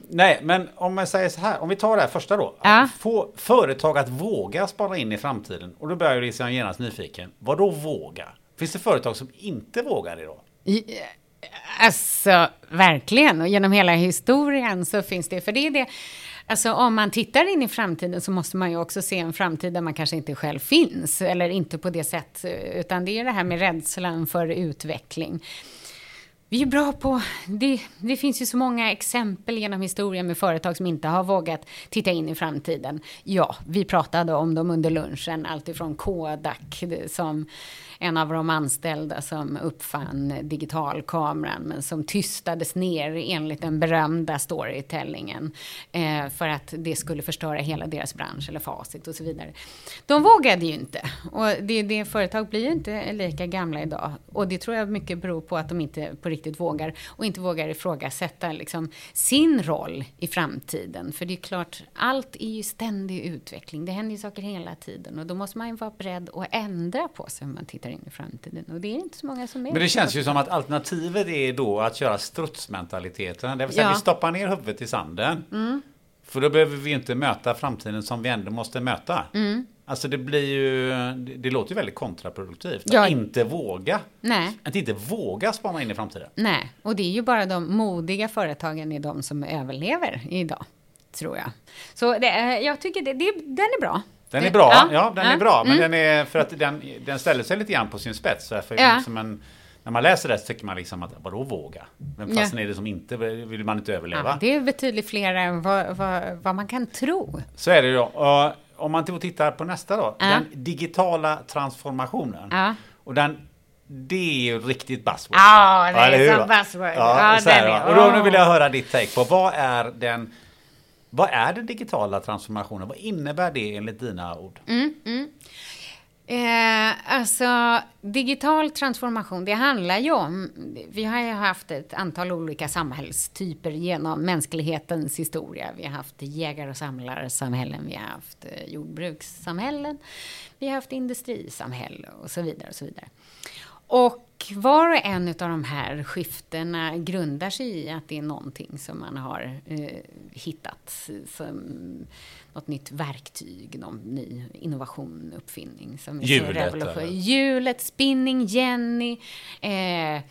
Nej, men om man säger så här, om vi tar det här första då. Ja. Få företag att våga spara in i framtiden. Och då börjar jag liksom genast nyfiken. Vad då våga? Finns det företag som inte vågar idag? Alltså, verkligen. Och genom hela historien så finns det. För det är det. Alltså om man tittar in i framtiden så måste man ju också se en framtid där man kanske inte själv finns. Eller inte på det sätt. Utan det är det här med rädslan för utveckling. Vi är bra på, det, det finns ju så många exempel genom historien med företag som inte har vågat titta in i framtiden. Ja, vi pratade om dem under lunchen, alltifrån Kodak som en av de anställda som uppfann digitalkameran men som tystades ner enligt den berömda storytellingen eh, för att det skulle förstöra hela deras bransch eller facit och så vidare. De vågade ju inte och det, det företag blir ju inte lika gamla idag och det tror jag mycket beror på att de inte på riktigt vågar och inte vågar ifrågasätta liksom sin roll i framtiden. För det är klart, allt är ju ständig utveckling. Det händer ju saker hela tiden och då måste man ju vara beredd att ändra på sig om man tittar in i framtiden. Och det är inte så många som är Men det känns ju som att alternativet är då att köra strutsmentaliteten. Det vill säga Ja. Mm. vi stoppar ner huvudet i sanden. För då behöver vi inte möta framtiden som vi ändå måste möta. Mm. Alltså det blir ju, det, det låter ju väldigt kontraproduktivt. Ja. Att inte våga. Nej. Att inte våga spana in i framtiden. Nej, och det är ju bara de modiga företagen är de som överlever idag, tror jag. Så det, är- jag tycker det, det, den är bra. Den är bra, ja, den är ja, bra. Men mm. den är, för att den, den ställer sig lite grann på sin spets. För Ja. liksom en, när man läser det så tycker man liksom att vadå våga? Men Ja. fastän är det som inte vill man inte överleva. Ja, det är betydligt fler än vad, vad, vad man kan tro. Så är det då. Om man tittar på nästa då. Ja. Den digitala transformationen. Ja. Och den, det är ju riktigt buzzword. Ja, det är som buzzword. Ja, så är Och då nu vill jag höra ditt take på vad är den vad är den digitala transformationen? Vad innebär det enligt dina ord? Mm. Eh, alltså, digital transformation, det handlar ju om... Vi har ju haft ett antal olika samhällstyper genom mänsklighetens historia. Vi har haft jägar och samlarsamhällen, vi har haft eh, jordbrukssamhällen, vi har haft industrisamhälle och så vidare. Och så vidare. Och var och en av de här skiftena grundar sig i att det är någonting som man har eh, hittat som något nytt verktyg, någon ny innovation, uppfinning. Som är Hjulet? Hjulet, spinning, Jenny, eh,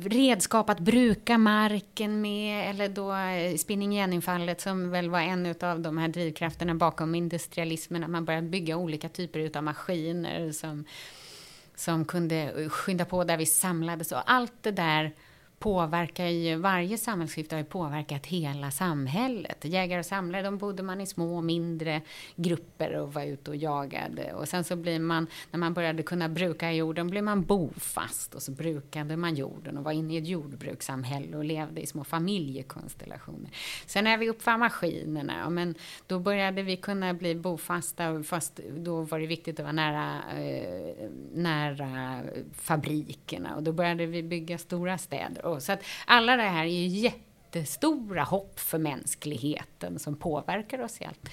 redskap att bruka marken med, eller då eh, spinning Jenny-fallet som väl var en av de här drivkrafterna bakom industrialismen, att man började bygga olika typer av maskiner som som kunde skynda på där vi samlades. Och allt det där påverkar ju, varje samhällsskifte har ju påverkat hela samhället. Jägare och samlare, de bodde man i små, mindre grupper och var ute och jagade. Och sen så blir man, när man började kunna bruka jorden, blev man bofast. Och så brukade man jorden och var inne i ett jordbrukssamhälle och levde i små familjekonstellationer. Sen när vi uppfann maskinerna, ja, men då började vi kunna bli bofasta, fast då var det viktigt att vara nära, eh, nära fabrikerna. Och då började vi bygga stora städer. Och så att alla det här är ju jättestora hopp för mänskligheten som påverkar oss i allt.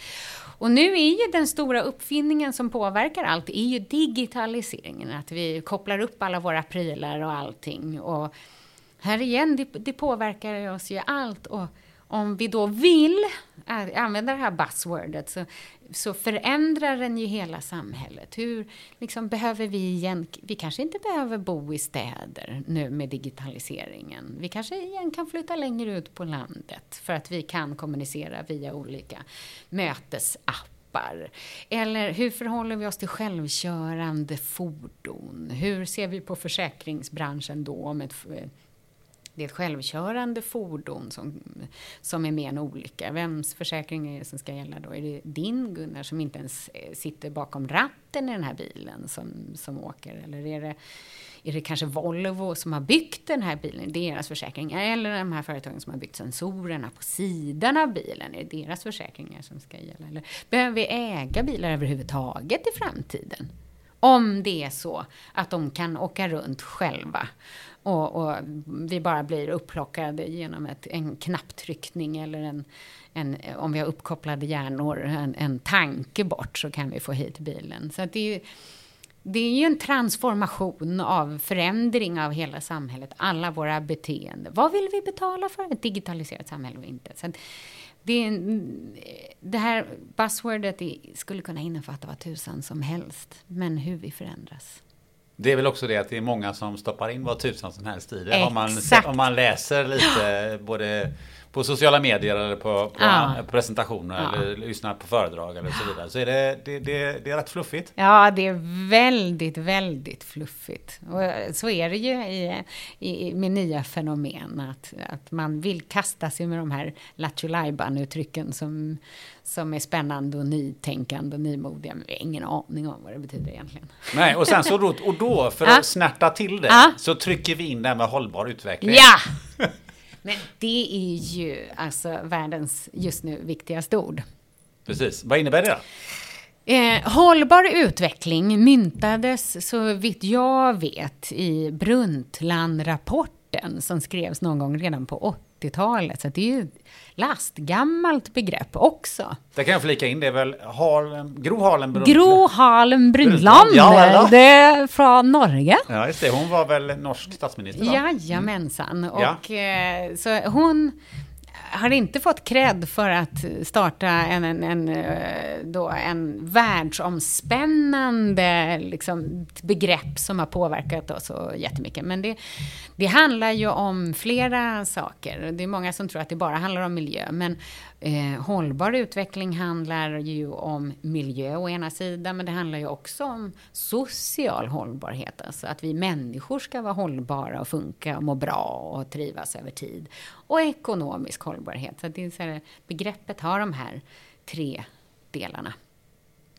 Och nu är ju den stora uppfinningen som påverkar allt, är ju digitaliseringen. Att vi kopplar upp alla våra prylar och allting. Och här igen, det, det påverkar oss ju allt. Och om vi då vill använda det här buzzwordet så, så förändrar den ju hela samhället. Hur liksom, behöver vi igen, vi kanske inte behöver bo i städer nu med digitaliseringen. Vi kanske igen kan flytta längre ut på landet för att vi kan kommunicera via olika mötesappar. Eller hur förhåller vi oss till självkörande fordon? Hur ser vi på försäkringsbranschen då om ett det är ett självkörande fordon som, som är med en olycka. Vems försäkring är det som ska gälla då? Är det din Gunnar som inte ens eh, sitter bakom ratten i den här bilen som, som åker? Eller är det, är det kanske Volvo som har byggt den här bilen, deras försäkringar? Eller de här företagen som har byggt sensorerna på sidan av bilen, är det deras försäkringar som ska gälla? Eller behöver vi äga bilar överhuvudtaget i framtiden? Om det är så att de kan åka runt själva och, och, vi bara blir upplockade genom ett, en knapptryckning eller en, en, om vi har uppkopplade hjärnor, en, en tanke bort så kan vi få hit bilen. Så det är ju, det är ju en transformation av förändring av hela samhället, alla våra beteenden. Vad vill vi betala för ett digitaliserat samhälle och inte? Så det, det här buzzwordet skulle kunna innefatta vad tusan som helst, men hur vi förändras. Det är väl också det att det är många som stoppar in vad tusan som helst i det. Om man, om man läser lite både på sociala medier eller på, på ja. presentationer ja. eller lyssnar på föredrag eller så vidare. Så är det, det, det, det, är rätt fluffigt. Ja, det är väldigt, väldigt fluffigt. Och så är det ju i, i, med nya fenomen. Att, att man vill kasta sig med de här lattjo uttrycken som, som är spännande och nytänkande och nymodiga. Men vi har ingen aning om vad det betyder egentligen. Nej, och sen så då, och då för *laughs* att snärta till det, så trycker vi in det här med hållbar utveckling. Ja! *laughs* Men det är ju alltså världens just nu viktigaste ord. Precis. Vad innebär det då? Eh, hållbar utveckling myntades så vitt jag vet i Brundtland-rapporten som skrevs någon gång redan på 80-talet. Så det är ju lastgammalt begrepp också. Det kan jag flika in, det är väl Harlem, Gro Harlem Brundtland? Gro Harlem Brundtland, ja, det är från Norge. Ja, just det. Hon var väl norsk statsminister? Va? Jajamensan. Och, ja. Eh, så hon har inte fått cred för att starta en, en, en, eh, då en världsomspännande liksom, begrepp som har påverkat oss så jättemycket. Men det, det handlar ju om flera saker. Det är många som tror att det bara handlar om miljö. Men eh, hållbar utveckling handlar ju om miljö å ena sidan. Men det handlar ju också om social hållbarhet. Alltså att vi människor ska vara hållbara och funka och må bra och trivas över tid. Och ekonomisk hållbarhet. Så, det är så här, begreppet har de här tre delarna.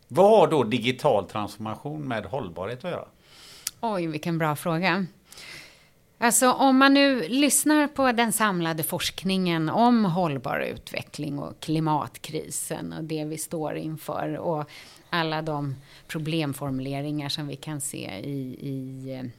Vad har då digital transformation med hållbarhet att göra? Oj, vilken bra fråga. Alltså om man nu lyssnar på den samlade forskningen om hållbar utveckling och klimatkrisen och det vi står inför och alla de problemformuleringar som vi kan se i, i eh,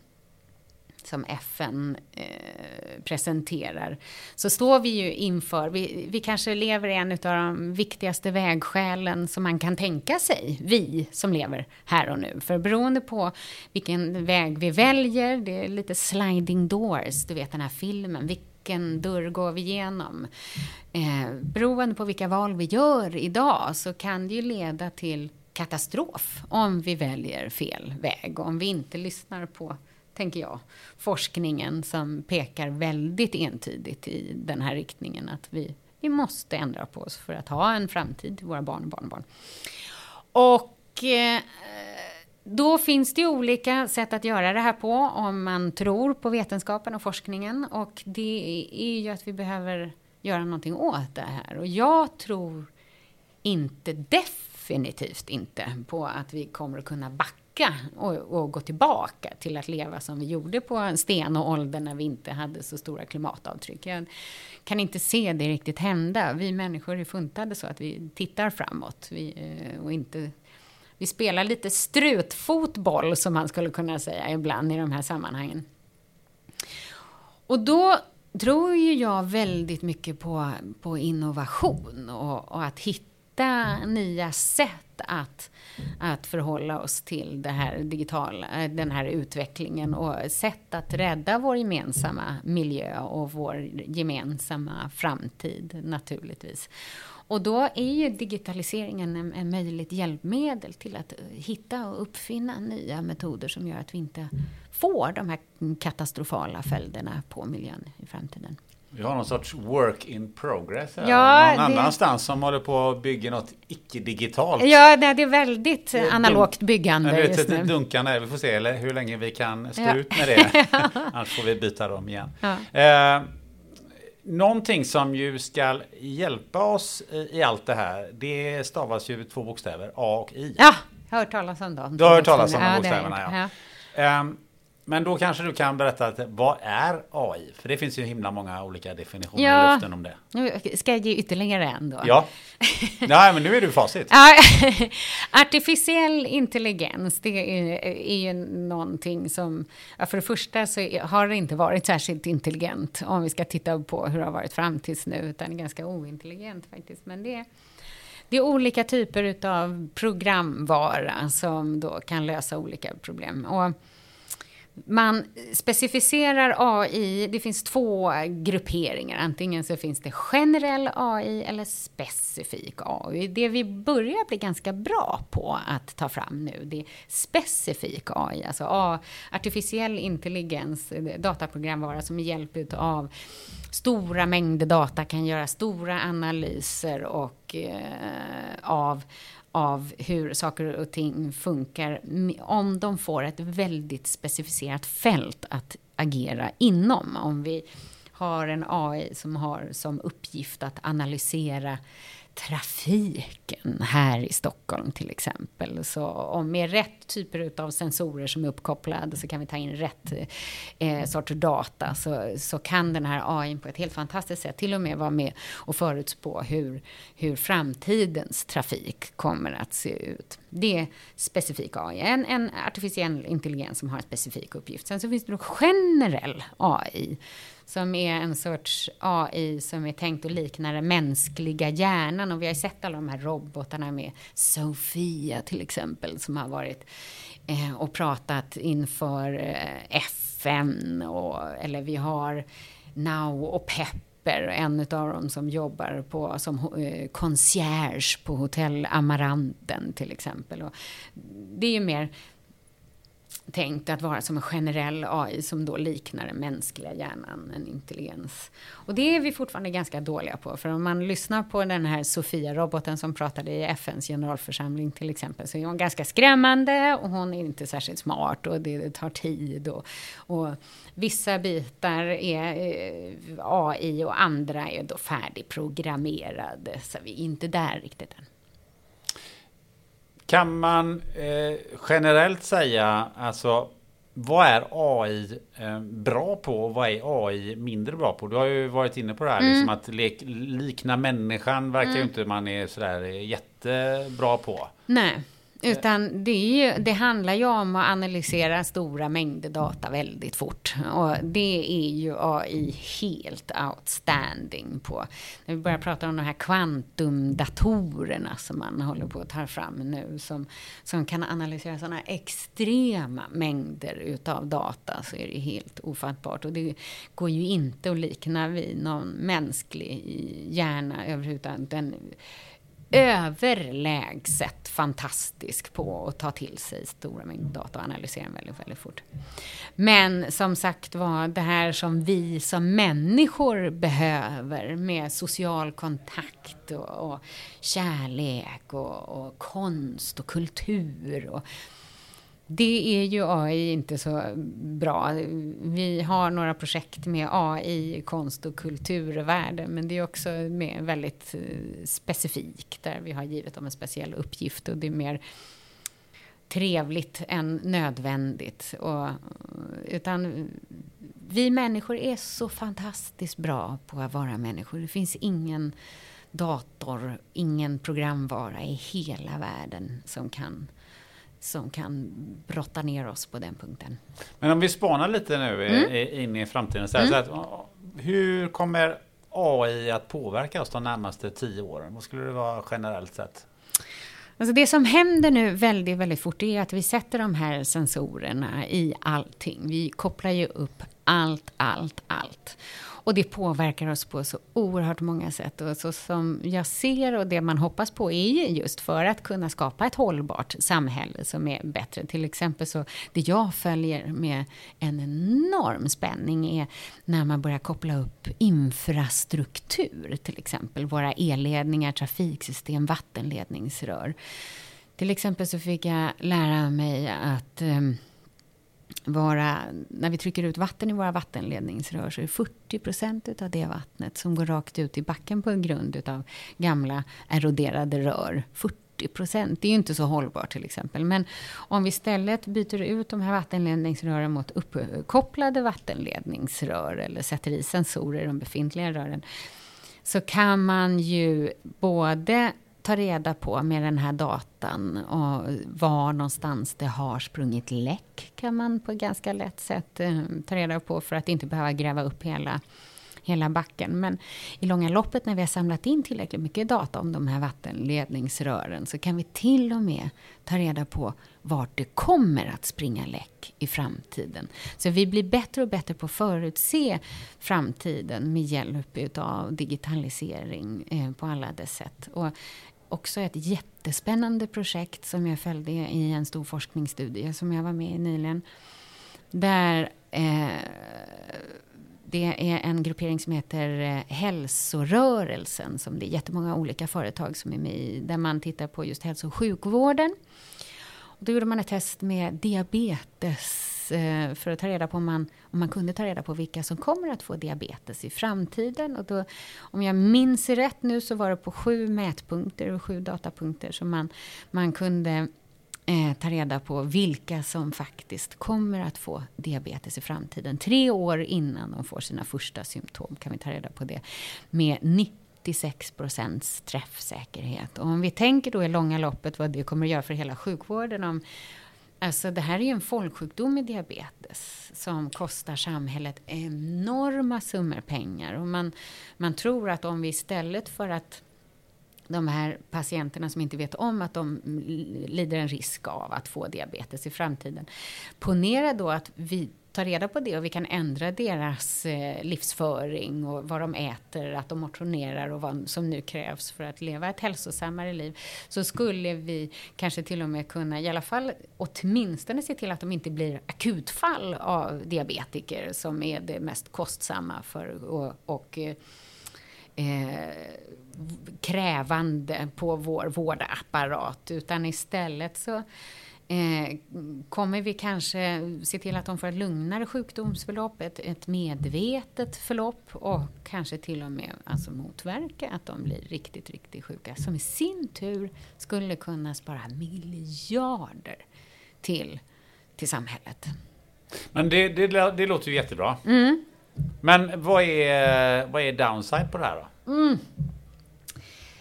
som FN eh, presenterar, så står vi ju inför, vi, vi kanske lever i en av de viktigaste vägskälen som man kan tänka sig, vi som lever här och nu. För beroende på vilken väg vi väljer, det är lite sliding doors, du vet den här filmen, vilken dörr går vi igenom? Eh, beroende på vilka val vi gör idag så kan det ju leda till katastrof om vi väljer fel väg och om vi inte lyssnar på tänker jag, forskningen som pekar väldigt entydigt i den här riktningen. Att vi, vi måste ändra på oss för att ha en framtid till våra barn och barnbarn. Och eh, då finns det ju olika sätt att göra det här på om man tror på vetenskapen och forskningen. Och det är ju att vi behöver göra någonting åt det här. Och jag tror inte, definitivt inte, på att vi kommer att kunna backa backa och, och, gå tillbaka till att leva som vi gjorde på sten och ålder när vi inte hade så stora klimatavtryck. Jag kan inte se det riktigt hända. Vi människor är funtade så att vi tittar framåt vi, eh, och inte vi spelar lite strutfotboll som man skulle kunna säga ibland i de här sammanhangen. Och då tror ju jag väldigt mycket på, på innovation och, och att hitta nya sätt att, att förhålla oss till det här digitala, eh, den här utvecklingen och sätt att rädda vår gemensamma miljö och vår gemensamma framtid naturligtvis. Och då är ju digitaliseringen en, en möjligt hjälpmedel till att hitta och uppfinna nya metoder som gör att vi inte får de här katastrofala följderna på miljön i framtiden. Vi har någon sorts work in progress här. Ja, någon det- annanstans som håller på att bygga något icke-digitalt. Ja, det det är väldigt är analogt byggande just nu. dunkande, vi får se eller hur länge vi kan stå Ja. ut med det. *laughs* *laughs* Annars får vi byta dem igen. Ja. Eh, någonting som ju ska hjälpa oss i, allt det här, det stavas ju två bokstäver, A och I. Ja, jag har hört talas om dem. Du har hört talas om de det bokstäverna, gjort. ja. Ehm, men då kanske du kan berätta, att, vad är AI? För det finns ju himla många olika definitioner Ja. i luften om det. Nu ska jag ge ytterligare en då. Ja, *laughs* Nej, men nu är du facit. *laughs* Artificiell intelligens, det är, är ju någonting som... För det första så har det inte varit särskilt intelligent om vi ska titta på hur det har varit fram tills nu, utan ganska ointelligent faktiskt. Men det är, det är olika typer av programvara som då kan lösa olika problem. Och man specificerar AI, det finns två grupperingar. Antingen så finns det generell AI eller specifik AI. Det vi börjar bli ganska bra på att ta fram nu, det är specifik AI. Alltså artificiell intelligens, dataprogramvara som med hjälp av stora mängder data kan göra stora analyser och eh, av av hur saker och ting funkar om de får ett väldigt specificerat fält att agera inom. Om vi har en AI som har som uppgift att analysera trafiken här i Stockholm till exempel. Så om med rätt typer av sensorer som är uppkopplade så kan vi ta in rätt eh, sorts data så, så kan den här AI på ett helt fantastiskt sätt till och med vara med och förutspå hur, hur framtidens trafik kommer att se ut. Det är specifik AI, en, en artificiell intelligens som har en specifik uppgift. Sen så finns det då generell AI som är en sorts AI som är tänkt att likna den mänskliga hjärnan. Och vi har ju sett alla de här robotarna med Sofia till exempel som har varit eh, och pratat inför eh, FN. Och, eller vi har Now och Pepper, en av dem som jobbar på, som eh, concierge på hotell Amaranten till exempel. Och det är ju mer tänkt att vara som en generell AI som då liknar den mänskliga hjärnan, en intelligens. Och det är vi fortfarande ganska dåliga på, för om man lyssnar på den här Sofia-roboten som pratade i FNs generalförsamling till exempel, så är hon ganska skrämmande och hon är inte särskilt smart och det tar tid och, och vissa bitar är eh, AI och andra är då färdigprogrammerade, så vi är inte där riktigt än. Kan man eh, generellt säga, alltså vad är AI eh, bra på och vad är AI mindre bra på? Du har ju varit inne på det här, Mm. liksom att lek, likna människan verkar ju inte man är sådär jättebra på. Nej, utan det, är ju, det handlar ju om att analysera stora mängder data väldigt fort. Och det är ju AI helt outstanding på. När vi börjar prata om de här kvantumdatorerna som man håller på att ta fram nu, som, som kan analysera sådana extrema mängder utav data, så är det helt ofattbart. Och det går ju inte att likna vid någon mänsklig hjärna överhuvudtaget. Den, överlägset fantastisk på att ta till sig stora mängder data och analysera väldigt, väldigt fort. Men som sagt var, det här som vi som människor behöver med social kontakt och, och kärlek och, och konst och kultur och det är ju AI inte så bra. Vi har några projekt med AI i konst och kulturvärlden, men det är också mer väldigt eh, specifikt, där vi har givit dem en speciell uppgift och det är mer trevligt än nödvändigt. Och, utan vi människor är så fantastiskt bra på att vara människor. Det finns ingen dator, ingen programvara i hela världen som kan som kan brotta ner oss på den punkten. Men om vi spanar lite nu Mm. in i framtiden. Så här, så att, hur kommer AI att påverka oss de närmaste tio åren? Vad skulle det vara generellt sett? Alltså det som händer nu väldigt, väldigt fort är att vi sätter de här sensorerna i allting. Vi kopplar ju upp allt, allt, allt. Och det påverkar oss på så oerhört många sätt. Och så som jag ser och det man hoppas på är just för att kunna skapa ett hållbart samhälle som är bättre. Till exempel så det jag följer med en enorm spänning är när man börjar koppla upp infrastruktur. Till exempel våra elledningar, trafiksystem, vattenledningsrör. Till exempel så fick jag lära mig att um, vara, när vi trycker ut vatten i våra vattenledningsrör så är det 40 procent av det vattnet som går rakt ut i backen på grund av gamla eroderade rör. 40 procent, det är ju inte så hållbart till exempel. Men om vi istället byter ut de här vattenledningsrören mot uppkopplade vattenledningsrör eller sätter i sensorer i de befintliga rören så kan man ju både ta reda på med den här datan och var någonstans det har sprungit läck kan man på ett ganska lätt sätt eh, ta reda på för att inte behöva gräva upp hela hela backen. Men i långa loppet när vi har samlat in tillräckligt mycket data om de här vattenledningsrören så kan vi till och med ta reda på vart det kommer att springa läck i framtiden. Så vi blir bättre och bättre på att förutse framtiden med hjälp av digitalisering eh, på alla dess sätt. Och också ett jättespännande projekt som jag följde i en stor forskningsstudie som jag var med i nyligen. Där eh, det är en gruppering som heter eh, Hälsorörelsen som det är jättemånga olika företag som är med i. Där man tittar på just hälso och sjukvården. Och då gjorde man ett test med diabetes Eh, för att ta reda på om man, om man kunde ta reda på vilka som kommer att få diabetes i framtiden. Och då, om jag minns rätt nu så var det på sju mätpunkter och sju datapunkter som man, man kunde eh, ta reda på vilka som faktiskt kommer att få diabetes i framtiden. Tre år innan de får sina första symptom kan vi ta reda på det med 96 procents träffsäkerhet. Och om vi tänker då i långa loppet vad det kommer att göra för hela sjukvården om, Alltså det här är ju en folksjukdom med diabetes som kostar samhället enorma summor pengar. Och man, man tror att om vi istället för att de här patienterna som inte vet om att de lider en risk av att få diabetes i framtiden. Ponera då att vi ta reda på det och vi kan ändra deras eh, livsföring och vad de äter, att de motionerar och vad som nu krävs för att leva ett hälsosammare liv. Så skulle vi kanske till och med kunna i alla fall åtminstone se till att de inte blir akutfall av diabetiker som är det mest kostsamma för och, och eh, krävande på vår vårdapparat utan istället så Eh, kommer vi kanske se till att de får ett lugnare sjukdomsförlopp, ett, ett medvetet förlopp och kanske till och med alltså motverka att de blir riktigt, riktigt sjuka. Som i sin tur skulle kunna spara miljarder till, till samhället. Men det, det, det låter ju jättebra. Mm. Men vad är, vad är downside på det här då? Mm.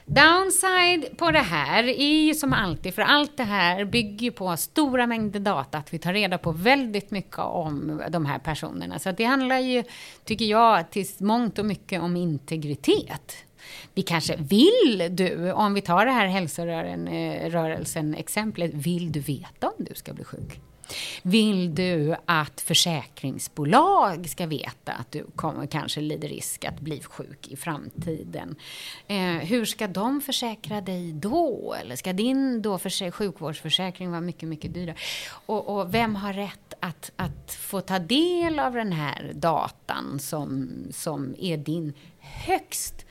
Downside på det här är ju som alltid, för allt det här bygger på stora mängder data, att vi tar reda på väldigt mycket om de här personerna. Så det handlar ju, tycker jag, till mångt och mycket om integritet. Vi kanske vill du, om vi tar det här hälsorörelsen-exemplet, eh, vill du veta om du ska bli sjuk? Vill du att försäkringsbolag ska veta att du kommer, kanske lider risk att bli sjuk i framtiden? Eh, hur ska de försäkra dig då? Eller ska din då sjukvårdsförsäkring vara mycket, mycket dyrare? Och, och vem har rätt att, att få ta del av den här datan som, som är din högst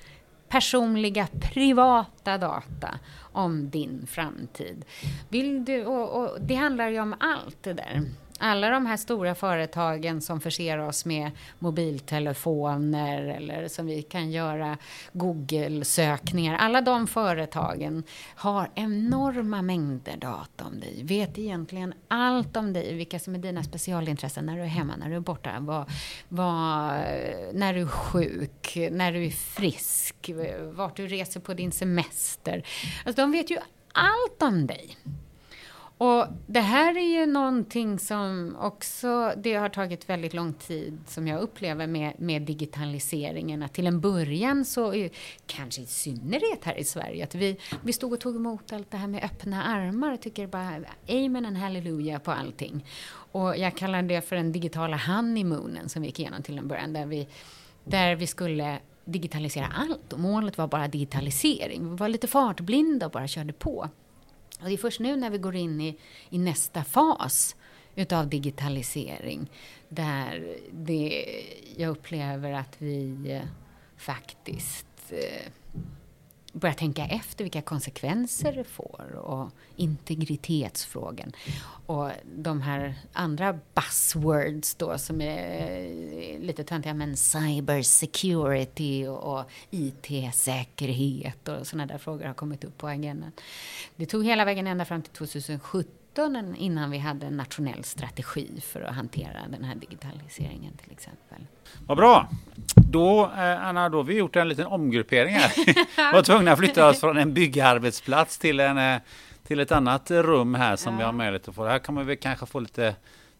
personliga, privata data om din framtid. Vill du, och, och det handlar ju om allt det där alla de här stora företagen som förser oss med mobiltelefoner eller som vi kan göra Google-sökningar. Alla de företagen har enorma mängder data om dig. Vet egentligen allt om dig. Vilka som är dina specialintressen när du är hemma, när du är borta. Vad, vad, när du är sjuk, när du är frisk. Vart du reser på din semester. Alltså, de vet ju allt om dig. Och det här är ju någonting som också, det har tagit väldigt lång tid som jag upplever med, med digitaliseringen. Att till en början så, kanske i synnerhet här i Sverige, att vi, vi stod och tog emot allt det här med öppna armar. Tycker bara amen and halleluja på allting. Och jag kallar det för den digitala honeymoonen som vi gick igenom till en början. Där vi, där vi skulle digitalisera allt och målet var bara digitalisering. Vi var lite fartblinda och bara körde på. Och det är först nu när vi går in i, i nästa fas utav digitalisering där det, jag upplever att vi eh, faktiskt eh, börja tänka efter vilka konsekvenser det får och integritetsfrågan. Och de här andra buzzwords då som är eh, lite töntiga men cyber security och IT-säkerhet och sådana där frågor har kommit upp på agendan. Det tog hela vägen ända fram till 2017 innan vi hade en nationell strategi för att hantera den här digitaliseringen till exempel. Vad bra! Då, eh, Anna, då har vi gjort en liten omgruppering här. *laughs* vi var tvungna att flytta oss från en byggarbetsplats till, en, eh, till ett annat rum här som ja. vi har möjlighet att få. Här kan man väl kanske få lite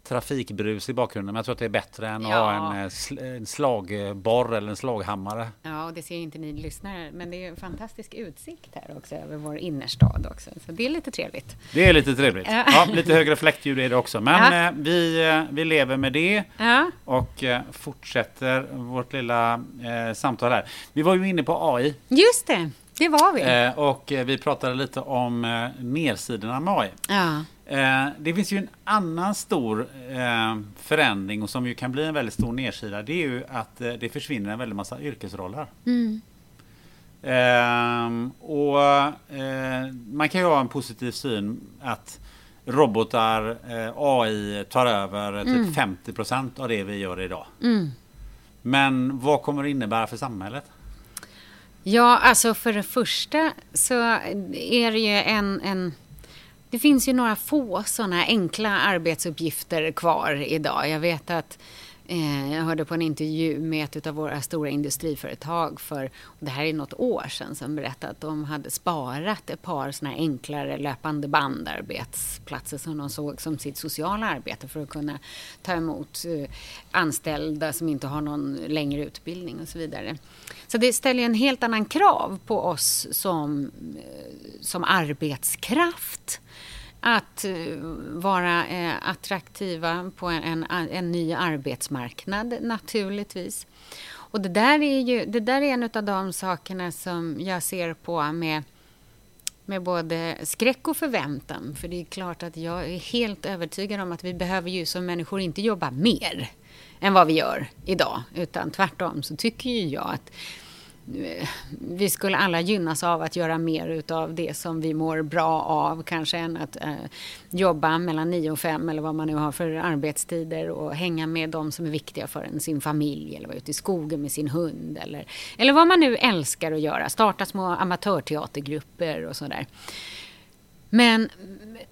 trafikbrus i bakgrunden. Men jag tror att det är bättre än ja. att ha en, eh, en slagborr eller en slaghammare. Ja, och det ser inte ni lyssnare. Men det är en fantastisk utsikt här också över vår innerstad också. Så det är lite trevligt. Det är lite trevligt. Ja, lite högre fläktljud är det också. Men ja. Eh, vi, eh, vi lever med det ja. och fortsätter vårt lilla eh, samtal här. Vi var ju inne på AI. Just det. Det var vi. Eh, och vi pratade lite om eh, nersidorna med AI. Ja. Eh, det finns ju en annan stor eh, förändring och som ju kan bli en väldigt stor nedsida. Det är ju att eh, det försvinner en väldig massa yrkesroller. Mm. Ehm, och man kan ju ha en positiv syn att robotar, AI tar över typ mm. 50 procent av det vi gör idag. Mm. Men vad kommer det innebära för samhället? Ja, alltså för det första så är det ju en, en det finns ju några få sådana enkla arbetsuppgifter kvar idag. Jag vet att eh, jag hörde på en intervju med ett av våra stora industriföretag för, det här är något år sedan, som berättade att de hade sparat ett par sådana enklare löpande bandarbetsplatser som de såg som sitt sociala arbete för att kunna ta emot eh, anställda som inte har någon längre utbildning och så vidare. Så det ställer en helt annan krav på oss som, eh, som arbetskraft att eh, vara eh, attraktiva på en, en, ny arbetsmarknad naturligtvis. Och det där är ju det där är en av de sakerna som jag ser på med med både skräck och förväntan. För det är klart att jag är helt övertygad om att vi behöver ju som människor inte jobba mer än vad vi gör idag. Utan tvärtom så tycker ju jag att vi skulle alla gynnas av att göra mer utav det som vi mår bra av kanske än att eh, jobba mellan 9 och 5 eller vad man nu har för arbetstider och hänga med de som är viktiga för en, sin familj eller vara ute i skogen med sin hund eller, eller vad man nu älskar att göra. Starta små amatörteatergrupper och sådär. Men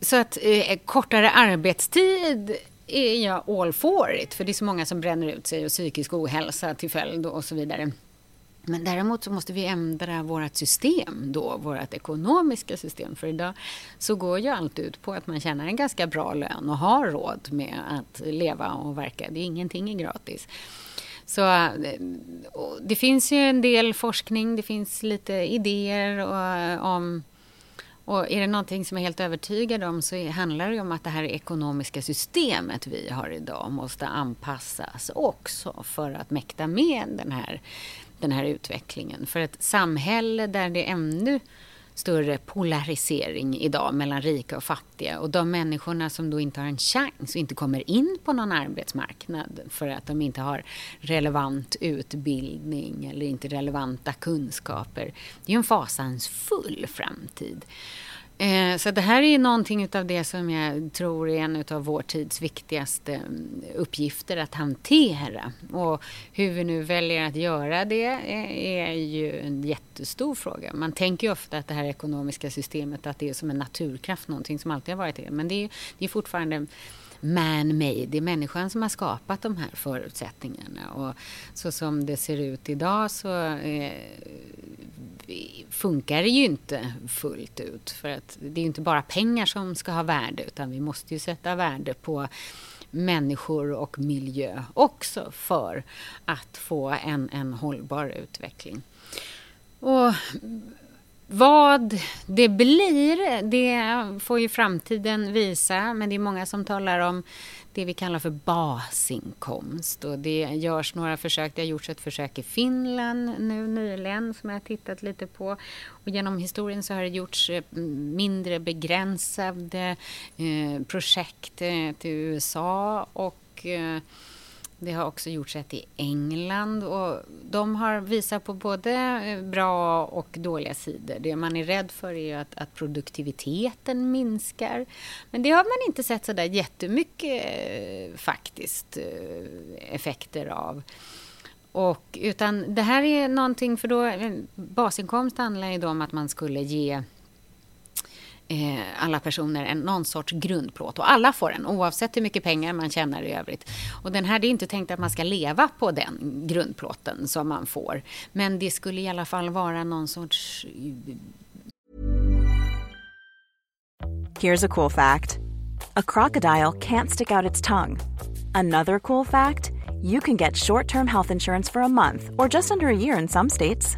så att eh, kortare arbetstid är jag all for it, för det är så många som bränner ut sig och psykisk ohälsa till följd och så vidare. Men däremot så måste vi ändra vårt system då, vårt ekonomiska system. För idag så går ju allt ut på att man tjänar en ganska bra lön och har råd med att leva och verka. Det är ingenting är gratis. Så eh, det finns ju en del forskning, det finns lite idéer och, eh, om och är det någonting som jag är helt övertygad om så handlar det om att det här ekonomiska systemet vi har idag måste anpassas också för att mäkta med den här den här utvecklingen. För ett samhälle där det är ännu större polarisering idag mellan rika och fattiga och de människorna som då inte har en chans och inte kommer in på någon arbetsmarknad för att de inte har relevant utbildning eller inte relevanta kunskaper. Det är ju en fasansfull framtid. Eh, så det här är någonting av det som jag tror är en av vår tids viktigaste mm, uppgifter att hantera. Och hur vi nu väljer att göra det eh, är ju en jättestor fråga. Man tänker ju ofta att det här ekonomiska systemet att det är som en naturkraft, någonting som alltid har varit det. Men det är, det är fortfarande man-made. Det är människan som har skapat de här förutsättningarna. Och så som det ser ut idag så eh, funkar det ju inte fullt ut. För att det är ju inte bara pengar som ska ha värde utan vi måste ju sätta värde på människor och miljö också för att få en, en hållbar utveckling. Och vad det blir, det får ju framtiden visa. Men det är många som talar om det vi kallar för basinkomst. Och det görs några försök. Det har gjorts ett försök i Finland nu nyligen som jag har tittat lite på. Och genom historien så har det gjorts eh, mindre begränsade eh, projekt eh, till USA och eh, det har också gjorts ett i England och de har visat på både eh, bra och dåliga sidor. Det man är rädd för är att, att produktiviteten minskar. Men det har man inte sett så där jättemycket eh, faktiskt eh, effekter av. Och, utan det här är någonting, för då basinkomst handlar ju då om att man skulle ge Eh, alla personer en, någon sorts grundplåt. Och alla får en, oavsett hur mycket pengar man tjänar i övrigt. Och den här, det är inte tänkt att man ska leva på den grundplåten som man får. Men det skulle i alla fall vara någon sorts... Here's a cool fact. A crocodile can't stick out its tongue. Another cool fact, you can get short-term health insurance for a month or just under a year in some states.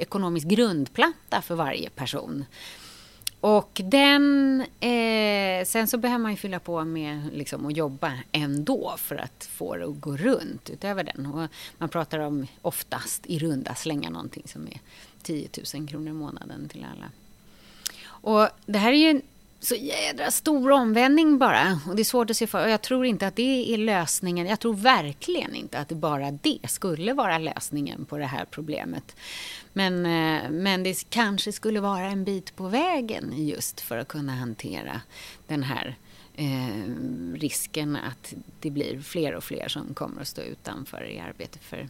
Ekonomisk grundplatta för varje person. Och den, eh, sen så behöver man ju fylla på med liksom, att jobba ändå för att få det att gå runt utöver den. Och man pratar om oftast i runda slänga någonting som är 10 000 kronor i månaden till alla. Och det här är ju så jädra stor omvändning bara. Och det är svårt att se för. Och jag tror inte att det är lösningen. Jag tror verkligen inte att bara det skulle vara lösningen på det här problemet. Men, eh, men det kanske skulle vara en bit på vägen just för att kunna hantera den här eh, risken att det blir fler och fler som kommer att stå utanför i arbete för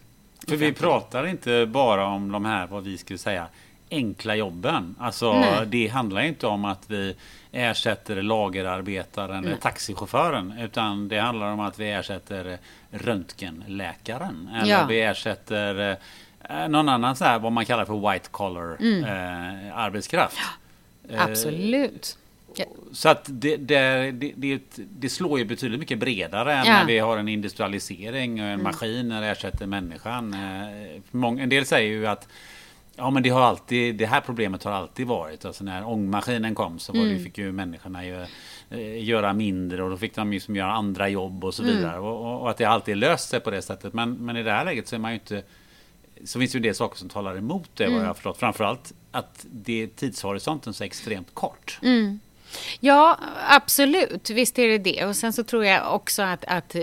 För vi pratar inte bara om de här, vad vi skulle säga, enkla jobben. Alltså, Nej. det handlar inte om att vi ersätter lagerarbetaren eller taxichauffören. Utan det handlar om att vi ersätter röntgenläkaren. Eller ja. vi ersätter eh, någon annan så här, vad man kallar för white collar mm. eh, arbetskraft. Ja, absolut. Eh, så att det, det, det, det, slår ju betydligt mycket bredare än ja. när vi har en industrialisering och en mm. maskin ersätter människan. Eh, en del säger ju att Ja men det har alltid, det här problemet har alltid varit. Alltså när ångmaskinen kom så var det, mm. fick ju människorna ju, eh, göra mindre och då fick de ju som göra andra jobb och så mm. vidare. Och, och, att det alltid löst sig på det sättet. Men, men i det här läget så är man ju inte så finns det ju en del saker som talar emot det mm. vad jag har förstått. Framförallt att det tidshorisonten så extremt kort. Mm. Ja, absolut. Visst är det det. Och sen så tror jag också att, att eh,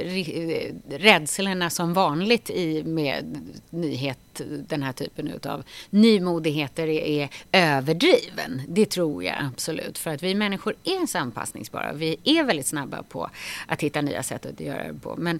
rädslorna som vanligt i med nyhet, den här typen av nymodigheter är, är överdriven. Det tror jag absolut. För att vi människor är så anpassningsbara. Vi är väldigt snabba på att hitta nya sätt att göra det på. Men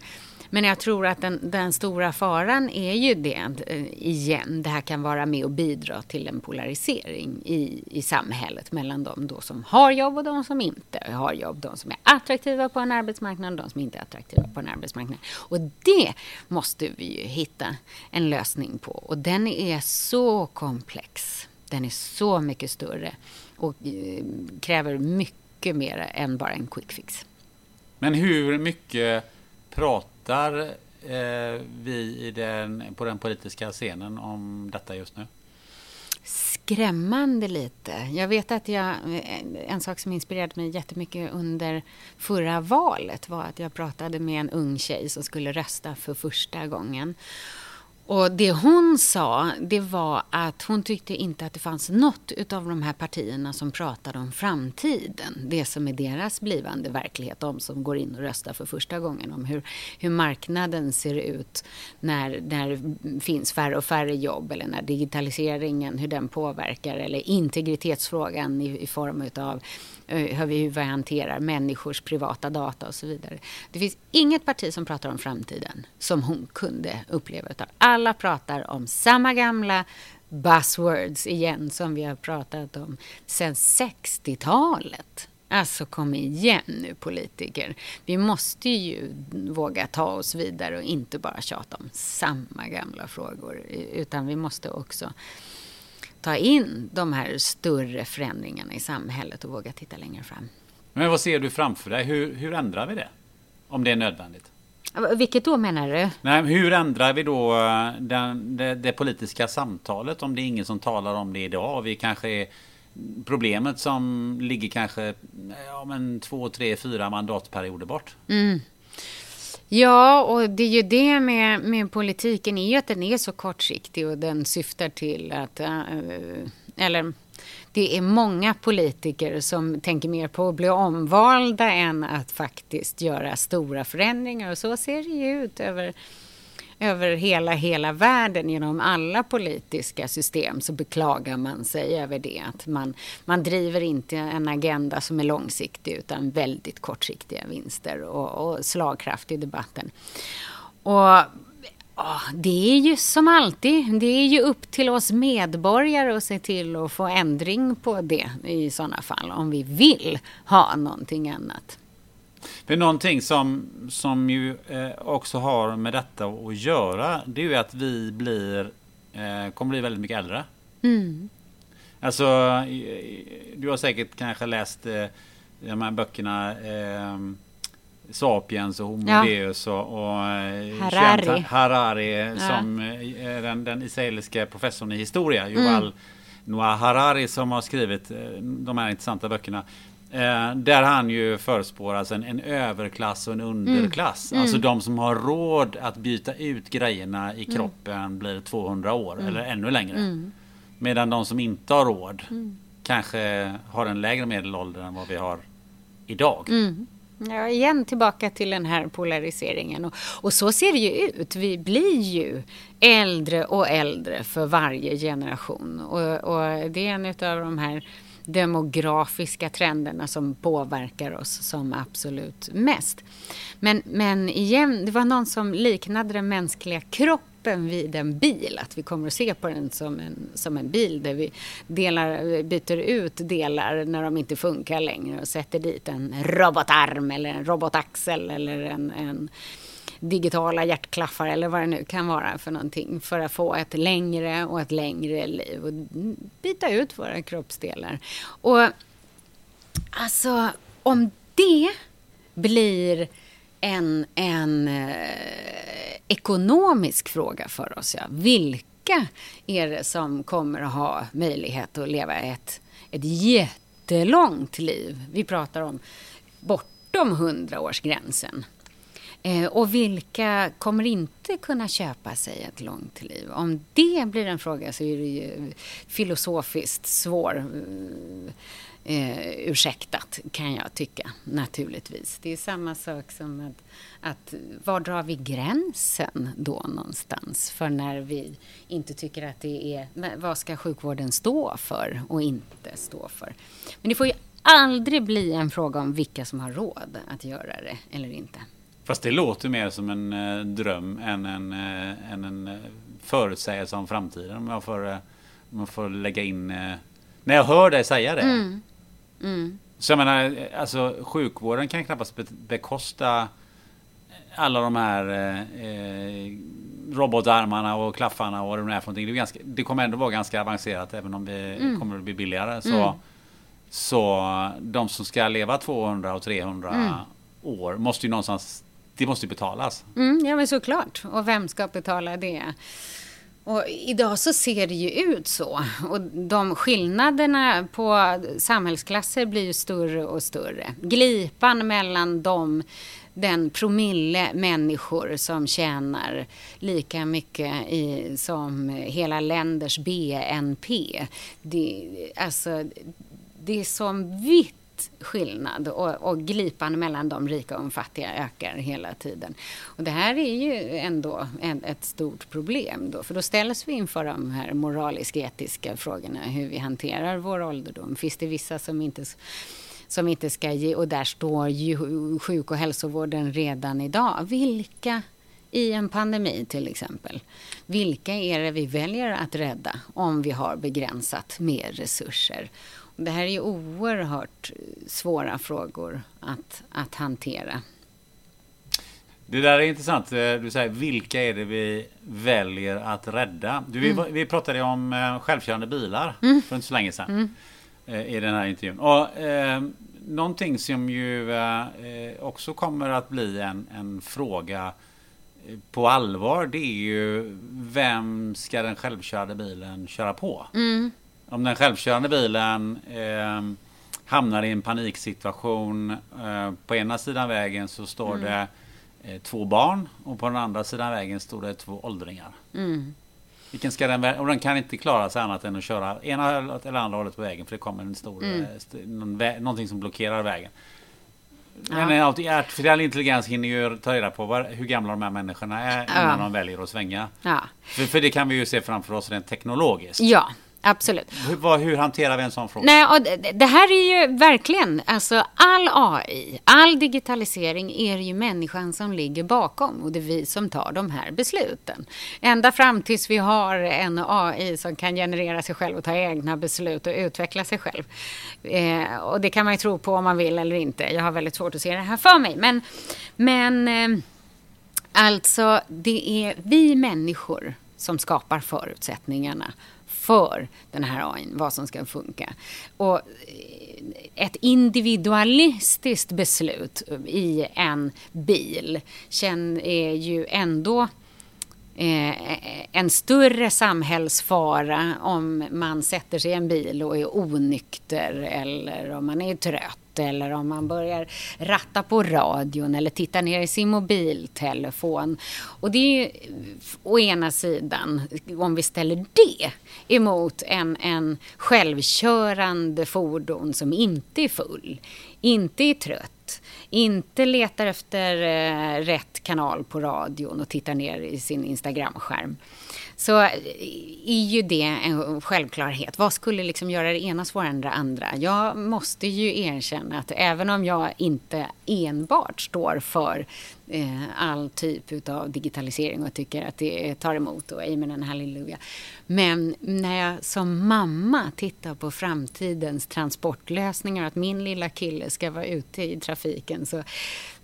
men jag tror att den, den, stora faran är ju det, eh, igen, det här kan vara med och bidra till en polarisering i, i samhället mellan de då som har jobb och de som inte har jobb. De som är attraktiva på en arbetsmarknad och de som inte är attraktiva på en arbetsmarknad. Och det måste vi ju hitta en lösning på. Och den är så komplex. Den är så mycket större och eh, kräver mycket mer än bara en quick fix. Men hur mycket pratar eh, vi den, på den politiska scenen om detta just nu? Skrämmande lite. Jag vet att jag, eh, en sak som inspirerade mig jättemycket under förra valet var att jag pratade med en ung tjej som skulle rösta för första gången. Och det hon sa, det var att hon tyckte inte att det fanns något utav de här partierna som pratade om framtiden. Det som är deras blivande verklighet, de som går in och röstar för första gången. Om hur, hur marknaden ser ut när, när det finns färre och färre jobb eller när digitaliseringen, hur den påverkar. Eller integritetsfrågan i, i form utav Eh, hur vi hanterar människors privata data och så vidare. Det finns inget parti som pratar om framtiden som hon kunde uppleva. Utan alla pratar om samma gamla buzzwords igen som vi har pratat om sedan 60-talet. Alltså kom igen nu politiker. Vi måste ju våga ta oss vidare och inte bara tjata om samma gamla frågor. Utan vi måste också ta in de här större förändringarna i samhället och våga titta längre fram. Men vad ser du framför dig? Hur, hur ändrar vi det? Om det är nödvändigt? Vilket då menar du? Nej, hur ändrar vi då eh, den, det, det, politiska samtalet om det är ingen som talar om det idag? Vi kanske är problemet som ligger kanske ja, men två, tre, fyra mandatperioder bort. Mm. Ja, och det är ju det med, med politiken är ju att den är så kortsiktig och den syftar till att... Eh, eller det är många politiker som tänker mer på att bli omvalda än att faktiskt göra stora förändringar. Och så ser det ju ut över över hela, hela världen genom alla politiska system så beklagar man sig över det. Att man, man driver inte en agenda som är långsiktig utan väldigt kortsiktiga vinster och, och slagkraft i debatten. Och det är ju som alltid, det är ju upp till oss medborgare att se till att få ändring på det i sådana fall, om vi vill ha någonting annat. För någonting som, som ju eh, också har med detta att göra, det är ju att vi blir, eh, kommer bli väldigt mycket äldre. Mm. Alltså, du har säkert kanske läst eh, de här böckerna eh, Sapiens och Homo ja. Deus och, och Harari, Harari ja. som den, den israeliska professorn i historia, Yuval mm. Noah Harari som har skrivit de här intressanta böckerna. Eh, där han ju förespår alltså en, en överklass och en underklass. Mm. Alltså de som har råd att byta ut grejerna i mm. kroppen mm. blir 200 år mm. eller ännu längre. Mm. Medan de som inte har råd kanske har en lägre medelålder än vad vi har idag. Ja, igen tillbaka till den här polariseringen. Och, och, så ser det ju ut. Vi blir ju äldre och äldre för varje generation. Och, och det är en av de här demografiska trenderna som påverkar oss som absolut mest. Men, men igen, det var någon som liknade den mänskliga kroppen vid en bil. Att vi kommer att se på den som en, som en bil där vi delar, byter ut delar när de inte funkar längre och sätter dit en robotarm eller en robotaxel eller en, en digitala hjärtklaffar eller vad det nu kan vara för någonting för att få ett längre och ett längre liv och byta ut våra kroppsdelar. Och alltså om det blir en, en eh, ekonomisk fråga för oss, ja. vilka är det som kommer att ha möjlighet att leva ett, ett jättelångt liv? Vi pratar om bortom hundraårsgränsen. Eh, och vilka kommer inte kunna köpa sig ett långt liv? Om det blir en fråga så är det ju filosofiskt svår eh, eh, ursäktat kan jag tycka naturligtvis. Det är samma sak som att, att var drar vi gränsen då någonstans för när vi inte tycker att det är vad ska sjukvården stå för och inte stå för. Men det får ju aldrig bli en fråga om vilka som har råd att göra det eller inte. Fast det låter mer som en eh, dröm än en, eh, än en eh, förutsägelse om framtiden. Om jag får, eh, om jag får lägga in... Eh, när jag hör dig säga det. Mm. Mm. Så jag menar, eh, alltså sjukvården kan knappast be- bekosta alla de här eh, eh, robotarmarna och klaffarna och vad det nu är för någonting. Det, är ganska, det kommer ändå vara ganska avancerat även om det Mm. kommer att bli billigare. Så, så de som ska leva 200 och 300 år måste ju någonstans, det måste ju betalas. Mm, ja, men såklart. Och vem ska betala det? Och idag så ser det ju ut så. Och de skillnaderna på samhällsklasser blir ju större och större. Glipan mellan dem, den promille människor som tjänar lika mycket i, som hela länders BNP. Det, alltså, det är som vitt skillnad och, och glipan mellan de rika och de fattiga ökar hela tiden. Och det här är ju ändå en, ett stort problem då, för då ställs vi inför de här moralisk-etiska frågorna, hur vi hanterar vår ålderdom. Finns det vissa som inte som inte ska ge, och där står ju sjuk och hälsovården redan idag. Vilka i en pandemi till exempel. Vilka är det vi väljer att rädda om vi har begränsat mer resurser? Det här är ju oerhört svåra frågor att, att hantera. Det där är intressant. Eh, Du säger vilka är det vi väljer att rädda? Du, vi, vi pratade om eh, självkörande bilar för inte så länge sedan. eh, I den här intervjun. Och, eh, någonting som ju eh, eh, också kommer att bli en, en fråga eh, på allvar. Det är ju vem ska den självkörande bilen köra på? Om den självkörande bilen eh, hamnar i en paniksituation. Eh, på ena sidan vägen så står det eh, två barn och på den andra sidan vägen står det två åldringar. Vilken ska den, och den kan inte klara sig annat än att köra ena eller andra hållet på vägen för det kommer en stor, eh, st- någon vä- någonting som blockerar vägen. Men en aut- artificiell intelligens hinner ju ta reda på vad, hur gamla de här människorna är innan Ja. de väljer att svänga. Ja, För, för det kan vi ju se framför oss rent teknologiskt. ja absolut. Hur, hur hanterar vi en sån fråga? Nej, och det, det här är ju verkligen, alltså all AI, all digitalisering är det ju människan som ligger bakom och det är vi som tar de här besluten. Ända fram tills vi har en AI som kan generera sig själv och ta egna beslut och utveckla sig själv. Eh, och det kan man ju tro på om man vill eller inte. Jag har väldigt svårt att se det här för mig. Men, men eh, Alltså, det är vi människor som skapar förutsättningarna för den här AI, vad som ska funka. Och eh, ett individualistiskt beslut i en bil känn- är ju ändå eh, en större samhällsfara om man sätter sig i en bil och är onykter eller om man är trött eller om man börjar ratta på radion eller titta ner i sin mobiltelefon. Och det är ju å ena sidan, om vi ställer det emot en, en självkörande fordon som inte är full, inte är trött, inte letar efter eh, rätt kanal på radion och tittar ner i sin Instagramskärm. Så eh, är ju det en självklarhet. Vad skulle liksom göra det ena svårare än det andra? Jag måste ju erkänna att även om jag inte enbart står för eh, all typ av digitalisering och tycker att det tar emot och amen and halleluja. Men när jag som mamma tittar på framtidens transportlösningar och att min lilla kille ska vara ute i trafiken så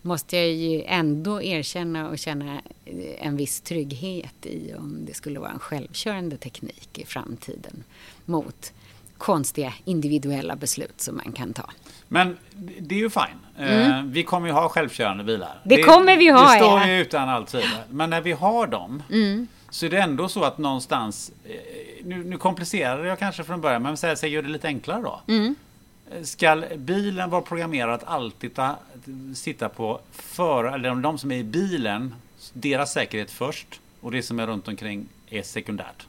måste jag ju ändå erkänna och känna eh, en viss trygghet i om det skulle vara en självkörande teknik i framtiden mot konstiga individuella beslut som man kan ta. Men det är ju fine. Eh, vi kommer ju ha självkörande bilar. Mm. Det kommer vi ha, Det står ja. ju utan allt tvivel. Men när vi har dem Mm. så är det ändå så att någonstans, eh, nu, nu komplicerar jag kanske från början, men säg, gör det lite enklare då. Mm. Ska bilen vara programmerad att alltid ta, sitta på för, eller de som är i bilen, deras säkerhet först och det som är runt omkring är sekundärt.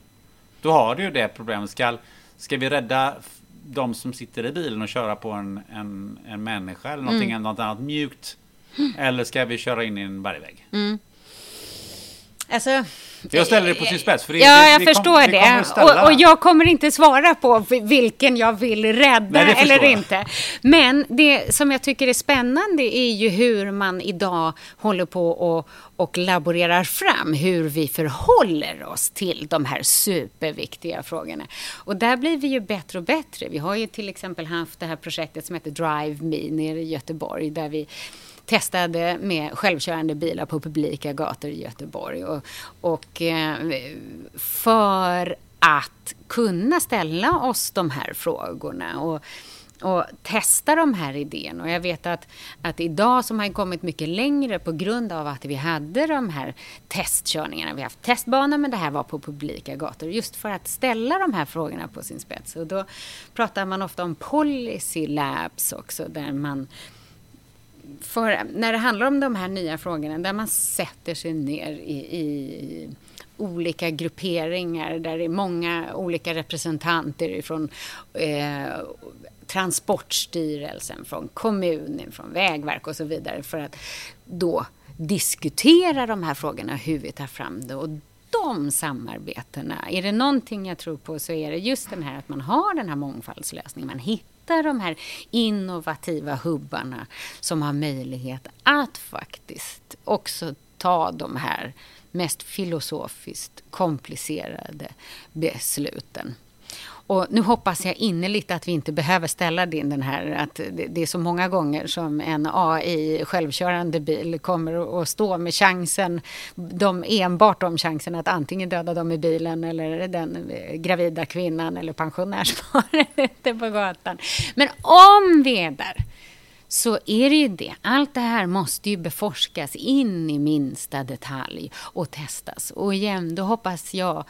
Då har du ju det problemet. Ska, ska vi rädda de som sitter i bilen och köra på en, en, en människa eller någonting, Mm. något annat mjukt? Eller ska vi köra in i en bergvägg? Alltså, jag ställer det på sin spets. För ja, det, jag förstår kom, det. Och, och, jag kommer inte svara på vilken jag vill rädda Nej, eller jag. inte. Men det som jag tycker är spännande är ju hur man idag håller på och, och laborerar fram hur vi förhåller oss till de här superviktiga frågorna. Och där blir vi ju bättre och bättre. Vi har ju till exempel haft det här projektet som heter Drive Me nere i Göteborg där vi testade med självkörande bilar på publika gator i Göteborg. Och, och eh, för att kunna ställa oss de här frågorna. Och, och testa de här idéerna. Och jag vet att, att idag som har kommit mycket längre på grund av att vi hade de här testkörningarna. Vi har haft testbanor men det här var på publika gator. Just för att ställa de här frågorna på sin spets. Och då pratar man ofta om policy labs också där man för när det handlar om de här nya frågorna där man sätter sig ner i, i olika grupperingar där det är många olika representanter ifrån eh, Transportstyrelsen, från kommunen, från Vägverket och så vidare för att då diskutera de här frågorna, hur vi tar fram det. Och de samarbetena, är det någonting jag tror på så är det just den här att man har den här mångfaldslösningen. Man hittar hitta de här innovativa hubbarna som har möjlighet att faktiskt också ta de här mest filosofiskt komplicerade besluten. Och nu hoppas jag innerligt att vi inte behöver ställa in den här att det är så många gånger som en AI självkörande bil kommer att stå med chansen, de, enbart om chansen att antingen döda dem i bilen eller den eh, gravida kvinnan eller pensionärsparet *laughs* ute på gatan. Men om vi är där så är det ju det. Allt det här måste ju beforskas in i minsta detalj och testas. Och igen, då hoppas jag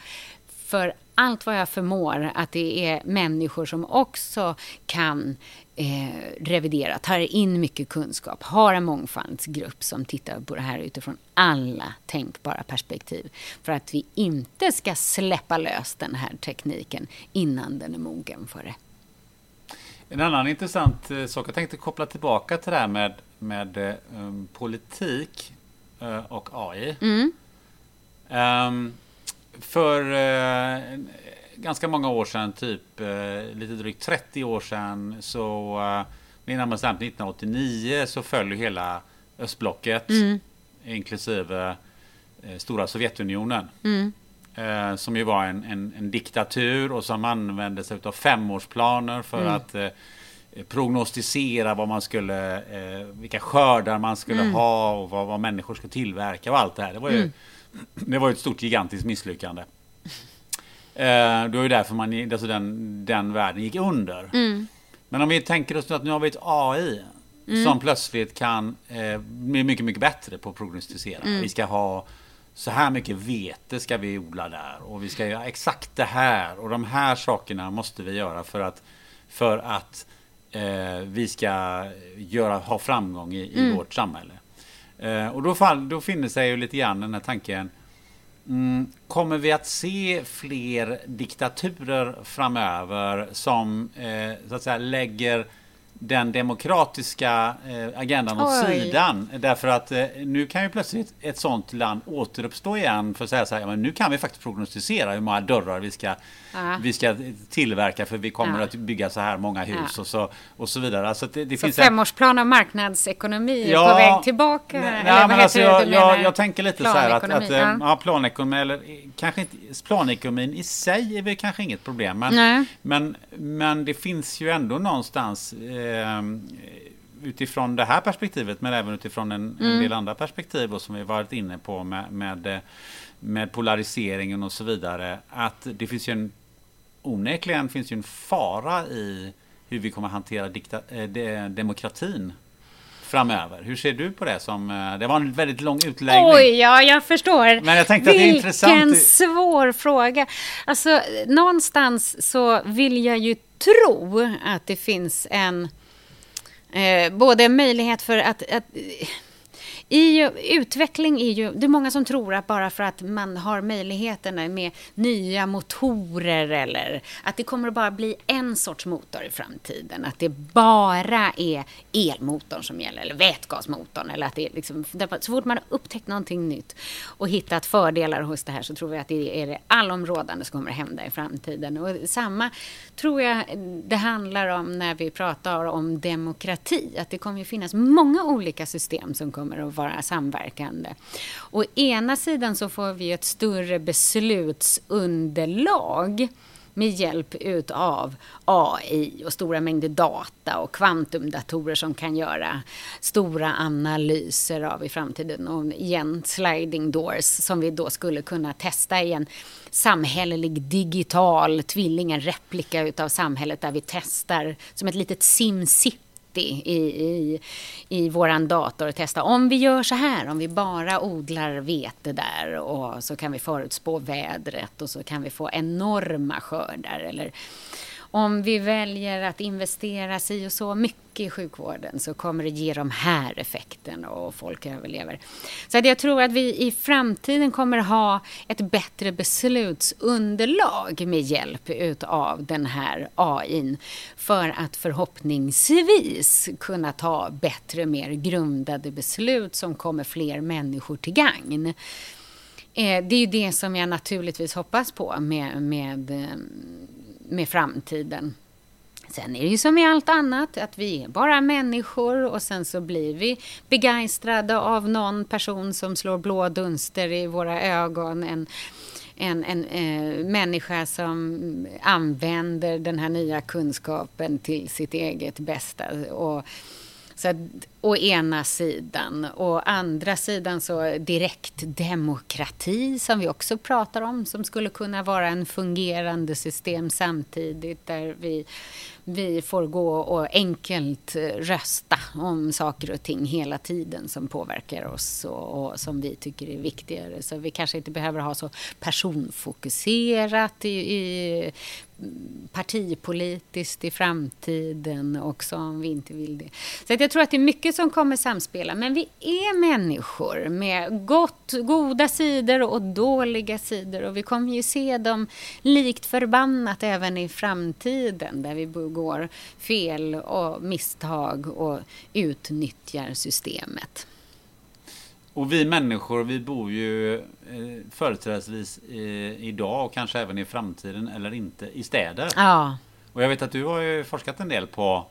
för allt vad jag förmår att det är människor som också kan eh, revidera, tar in mycket kunskap, har en mångfaldsgrupp som tittar på det här utifrån alla tänkbara perspektiv. För att vi inte ska släppa lös den här tekniken innan den är mogen för det. En annan intressant eh, sak, jag tänkte koppla tillbaka till det här med, med um, politik uh, och AI. Mm. Um, för eh, ganska många år sedan, typ eh, lite drygt 30 år sedan, så eh, närmare bestämt 1989 så föll ju hela östblocket, mm. inklusive eh, stora Sovjetunionen. Mm. Eh, som ju var en, en, en, diktatur och som använde sig av femårsplaner för mm. att eh, prognostisera vad man skulle, eh, vilka skördar man skulle mm. ha och vad, vad, människor skulle tillverka och allt det här. Det var ju mm det var ett stort gigantiskt misslyckande. Eh, det var ju därför man, alltså den, den världen gick under. Mm. Men om vi tänker oss att nu har vi ett AI mm. som plötsligt kan eh, bli mycket, mycket bättre på att prognostisera. Mm. Vi ska ha så här mycket vete ska vi odla där och vi ska göra exakt det här och de här sakerna måste vi göra för att, för att eh, vi ska göra, ha framgång i, i mm. vårt samhälle. Eh, och då, fall, då finner sig ju lite grann den här tanken. Mm, kommer vi att se fler diktaturer framöver som eh, så att säga lägger den demokratiska eh, agendan åt Oj. sidan. Därför att eh, nu kan ju plötsligt ett sånt land återuppstå igen för att säga så här, men nu kan vi faktiskt prognostisera hur många dörrar vi ska, vi ska tillverka för vi kommer ja. att bygga så här många hus ja. och, så, och så vidare. Alltså det, det så finns femårsplan av marknadsekonomi ja, på väg tillbaka? Nej, eller men alltså, jag, jag, jag, tänker lite så här att, att ja. ja, planekonomi, eller kanske inte, planekonomin i sig är väl kanske inget problem. Men, men, men det finns ju ändå någonstans eh, eh, utifrån det här perspektivet men även utifrån en, mm. en del andra perspektiv och som vi varit inne på med, med, med polariseringen och så vidare. Att det finns ju en onekligen finns ju en fara i hur vi kommer hantera dikta, eh, demokratin framöver. Hur ser du på det? Som, eh, det var en väldigt lång utläggning. Oj, ja, jag förstår. Men jag tänkte Vilken att det är intressant. Vilken svår fråga. Alltså, någonstans så vill jag ju tro att det finns en eh, både möjlighet för att, att i utveckling är ju, det är många som tror att bara för att man har möjligheterna med nya motorer eller att det kommer att bara bli en sorts motor i framtiden. Att det bara är elmotorn som gäller eller vätgasmotorn. Eller att det är liksom, så fort man har upptäckt någonting nytt och hittat fördelar hos det här så tror vi att det är det allområdande som kommer att hända i framtiden. Och samma tror jag det handlar om när vi pratar om demokrati. Att det kommer att finnas många olika system som kommer att vara samverkande. Å ena sidan så får vi ett större beslutsunderlag med hjälp utav AI och stora mängder data och kvantumdatorer som kan göra stora analyser av i framtiden. Och igen, sliding doors som vi då skulle kunna testa i en samhällelig digital tvilling, en replika utav samhället där vi testar som ett litet SimCity i, i, i våran dator och testa om vi gör så här, om vi bara odlar vete där och så kan vi förutspå vädret och så kan vi få enorma skördar. Eller om vi väljer att investera si och så mycket i sjukvården så kommer det ge de här effekterna och folk överlever. Så att jag tror att vi i framtiden kommer ha ett bättre beslutsunderlag med hjälp utav den här AI för att förhoppningsvis kunna ta bättre, mer grundade beslut som kommer fler människor till gagn. Eh, det är ju det som jag naturligtvis hoppas på med, med eh, med framtiden. Sen är det ju som i allt annat, att vi är bara människor och sen så blir vi begeistrade av någon person som slår blå dunster i våra ögon. En, en, en eh, människa som använder den här nya kunskapen till sitt eget bästa. Och, så att, å ena sidan. Å andra sidan så direktdemokrati som vi också pratar om som skulle kunna vara en fungerande system samtidigt där vi, vi får gå och enkelt rösta om saker och ting hela tiden som påverkar oss och, och som vi tycker är viktigare. Så vi kanske inte behöver ha så personfokuserat i, i partipolitiskt i framtiden också om vi inte vill det. Så jag tror att det är mycket som kommer samspela. Men vi är människor med gott, goda sidor och dåliga sidor. Och vi kommer ju se dem likt förbannat även i framtiden där vi begår fel och misstag och utnyttjar systemet. Och vi människor, vi bor ju eh, företrädesvis eh, idag och kanske även i framtiden eller inte i städer. Ja. Och jag vet att du har ju forskat en del på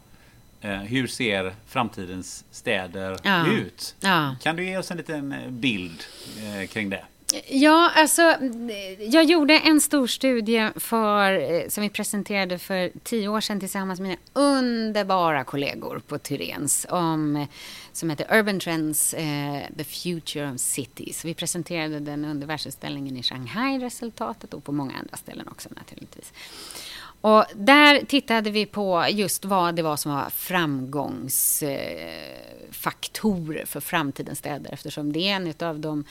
hur ser framtidens städer ja. ut? Ja. Kan du ge oss en liten eh, bild eh, kring det? Ja, alltså jag gjorde en stor studie för, eh, som vi presenterade för tio år sedan tillsammans med mina underbara kollegor på Tyrens om, som heter Urban Trends, eh, The Future of Cities. Vi presenterade den under världsutställningen i Shanghai, resultatet och på många andra ställen också naturligtvis. Och där tittade vi på just vad det var som var framgångsfaktorer för framtidens städer eftersom det är en utav de,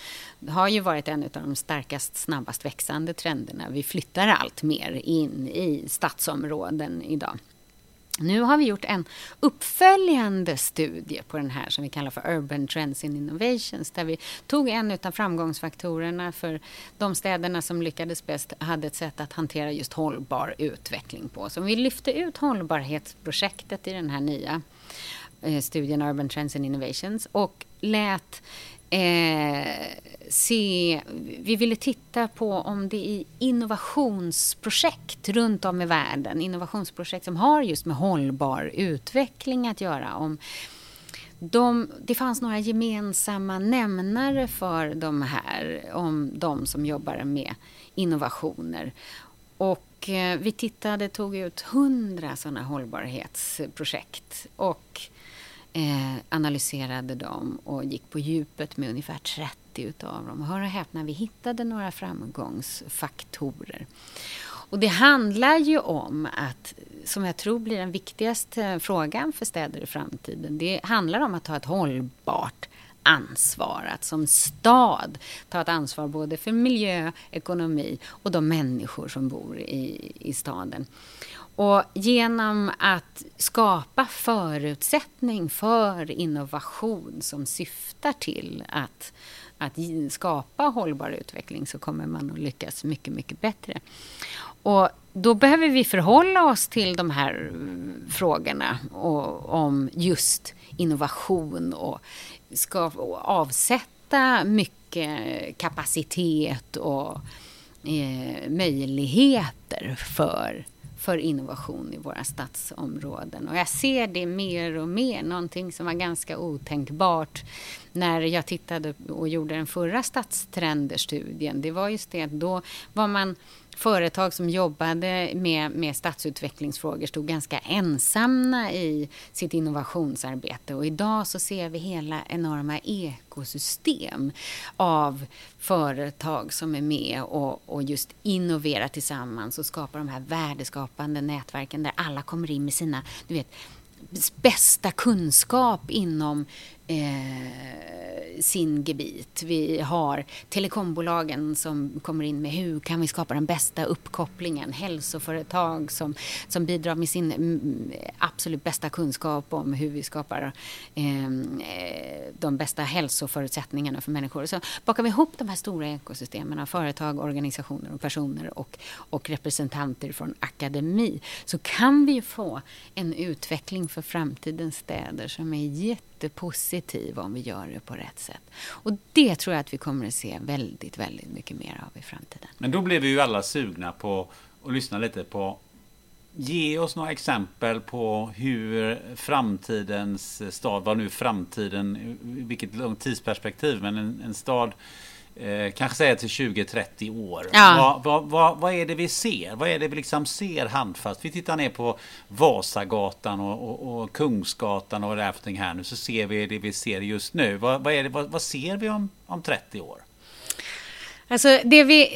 har ju varit en av de starkast, snabbast växande trenderna. Vi flyttar allt mer in i stadsområden idag. Nu har vi gjort en uppföljande studie på den här som vi kallar för Urban Trends in Innovations där vi tog en av framgångsfaktorerna för de städerna som lyckades bäst hade ett sätt att hantera just hållbar utveckling på. Så vi lyfte ut hållbarhetsprojektet i den här nya eh, studien Urban Trends in Innovations och lät eh, se, vi ville titta på om det i innovationsprojekt runt om i världen, innovationsprojekt som har just med hållbar utveckling att göra, om de, det fanns några gemensamma nämnare för de här, om de som jobbar med innovationer. Och eh, vi tittade, tog ut hundra sådana hållbarhetsprojekt. Och eh, analyserade dem och gick på djupet med ungefär 30 utav dem. hör och häpna, vi hittade några framgångsfaktorer. Och det handlar ju om att, som jag tror blir den viktigaste frågan för städer i framtiden, det handlar om att ta ett hållbart ansvar. Att som stad ta ett ansvar både för miljö, ekonomi och de människor som bor i, i staden. Och genom att skapa förutsättning för innovation som syftar till att, att skapa hållbar utveckling så kommer man att lyckas mycket, mycket bättre. Och då behöver vi förhålla oss till de här mm, frågorna och, om just innovation och ska avsätta mycket kapacitet och eh, möjligheter för för innovation i våra stadsområden. Och jag ser det mer och mer, någonting som var ganska otänkbart när jag tittade och gjorde den förra stadstrenderstudien. Det var just det att då var man företag som jobbade med, med stadsutvecklingsfrågor stod ganska ensamma i sitt innovationsarbete. Och idag så ser vi hela enorma ekosystem av företag som är med och, och just innoverar tillsammans och skapar de här värdeskapande nätverken där alla kommer in med sina du vet, bästa kunskap inom eh, sin gebit. Vi har telekombolagen som kommer in med hur kan vi skapa den bästa uppkopplingen. Hälsoföretag som, som bidrar med sin mm, absolut bästa kunskap om hur vi skapar ehm, eh, de bästa hälsoförutsättningarna för människor. Så bakar vi ihop de här stora ekosystemen av företag, organisationer och personer och, och representanter från akademi så kan vi få en utveckling för framtidens städer som är jätte jättepositiv om vi gör det på rätt sätt. Och det tror jag att vi kommer att se väldigt, väldigt mycket mer av i framtiden. Men då blev vi ju alla sugna på att lyssna lite på Ge oss några exempel på hur framtidens stad, vad nu framtiden, vilket långt tidsperspektiv, men en, en stad Eh, kanske säga till 20-30 år. Ja. Vad, vad, vad, vad, är det vi ser? Vad är det vi liksom ser handfast? Vi tittar ner på Vasagatan och, och, och Kungsgatan och rafting här nu så ser vi det vi ser just nu. Vad, är det, vad, ser vi om, om 30 år? Alltså det vi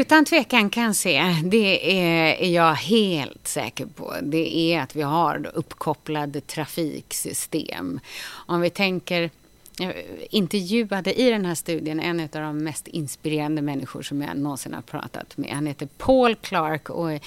utan tvekan kan se, det är, är jag helt säker på. Det är att vi har uppkopplade trafiksystem. Om vi tänker jag intervjuade i den här studien en av de mest inspirerande människor som jag någonsin har pratat med. Han heter Paul Clark och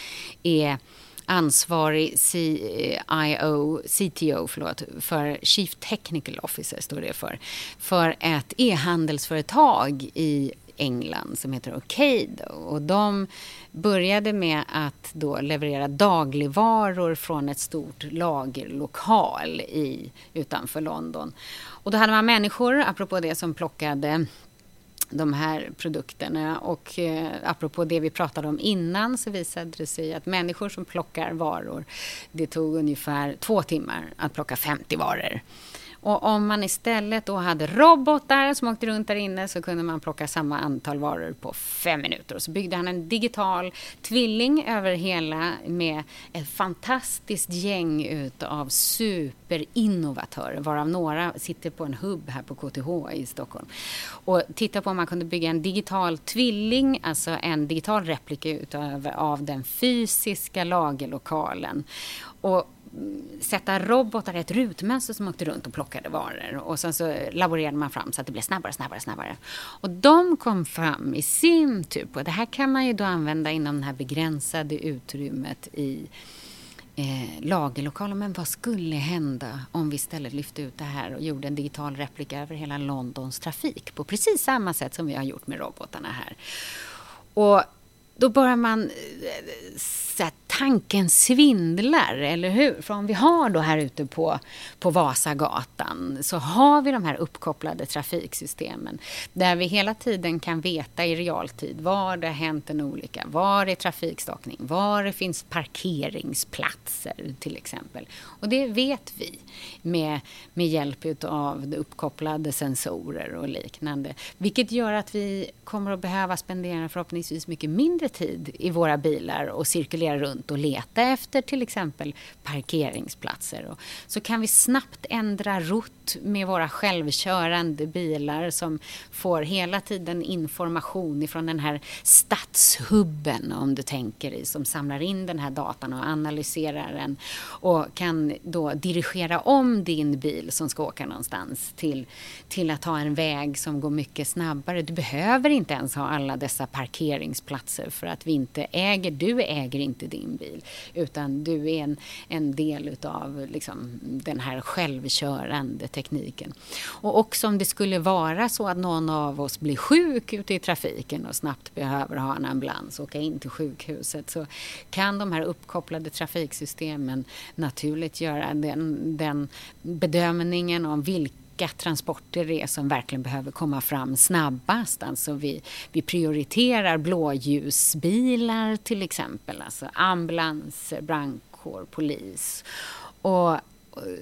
är ansvarig CIO, CTO förlåt, för Chief Technical Officer, står det för, för ett e-handelsföretag i England som heter Ocado. Och de började med att då leverera dagligvaror från ett stort lagerlokal i, utanför London. Och då hade man människor, apropå det, som plockade de här produkterna. Och eh, apropå det vi pratade om innan så visade det sig att människor som plockar varor, det tog ungefär två timmar att plocka 50 varor. Och om man istället då hade robotar som åkte runt där inne så kunde man plocka samma antal varor på fem minuter. Och så byggde han en digital tvilling över hela med ett fantastiskt gäng utav superinnovatörer varav några sitter på en hubb här på KTH i Stockholm. Och titta på om man kunde bygga en digital tvilling, alltså en digital replika utav, av den fysiska lagerlokalen. Och sätta robotar i ett rutmönster som åkte runt och plockade varor. Och sen så laborerade man fram så att det blev snabbare, snabbare, snabbare. Och de kom fram i sin typ. tur på, det här kan man ju då använda inom det här begränsade utrymmet i eh, lagerlokalen. Men vad skulle hända om vi istället lyfte ut det här och gjorde en digital replika över hela Londons trafik på precis samma sätt som vi har gjort med robotarna här. Och då börjar man eh, så här, tanken svindlar, eller hur? För om vi har då här ute på, på Vasagatan så har vi de här uppkopplade trafiksystemen där vi hela tiden kan veta i realtid var det har hänt en olycka, var det är trafikstockning, var det finns parkeringsplatser till exempel. Och det vet vi med, med hjälp av uppkopplade sensorer och liknande. Vilket gör att vi kommer att behöva spendera förhoppningsvis mycket mindre tid i våra bilar och cirkulera runt och leta efter till exempel parkeringsplatser. Så kan vi snabbt ändra rutt med våra självkörande bilar som får hela tiden information ifrån den här stadshubben om du tänker i som samlar in den här datan och analyserar den och kan då dirigera om din bil som ska åka någonstans till, till att ha en väg som går mycket snabbare. Du behöver inte ens ha alla dessa parkeringsplatser för att vi inte äger, du äger inte din bil utan du är en, en del utav liksom, den här självkörande tekniken. Och också om det skulle vara så att någon av oss blir sjuk ute i trafiken och snabbt behöver ha en ambulans och åka in till sjukhuset så kan de här uppkopplade trafiksystemen naturligt göra den, den bedömningen om vilka vilka transporter det är som verkligen behöver komma fram snabbast. Alltså vi, vi prioriterar blåljusbilar till exempel, alltså ambulanser, brandkår, polis. Och,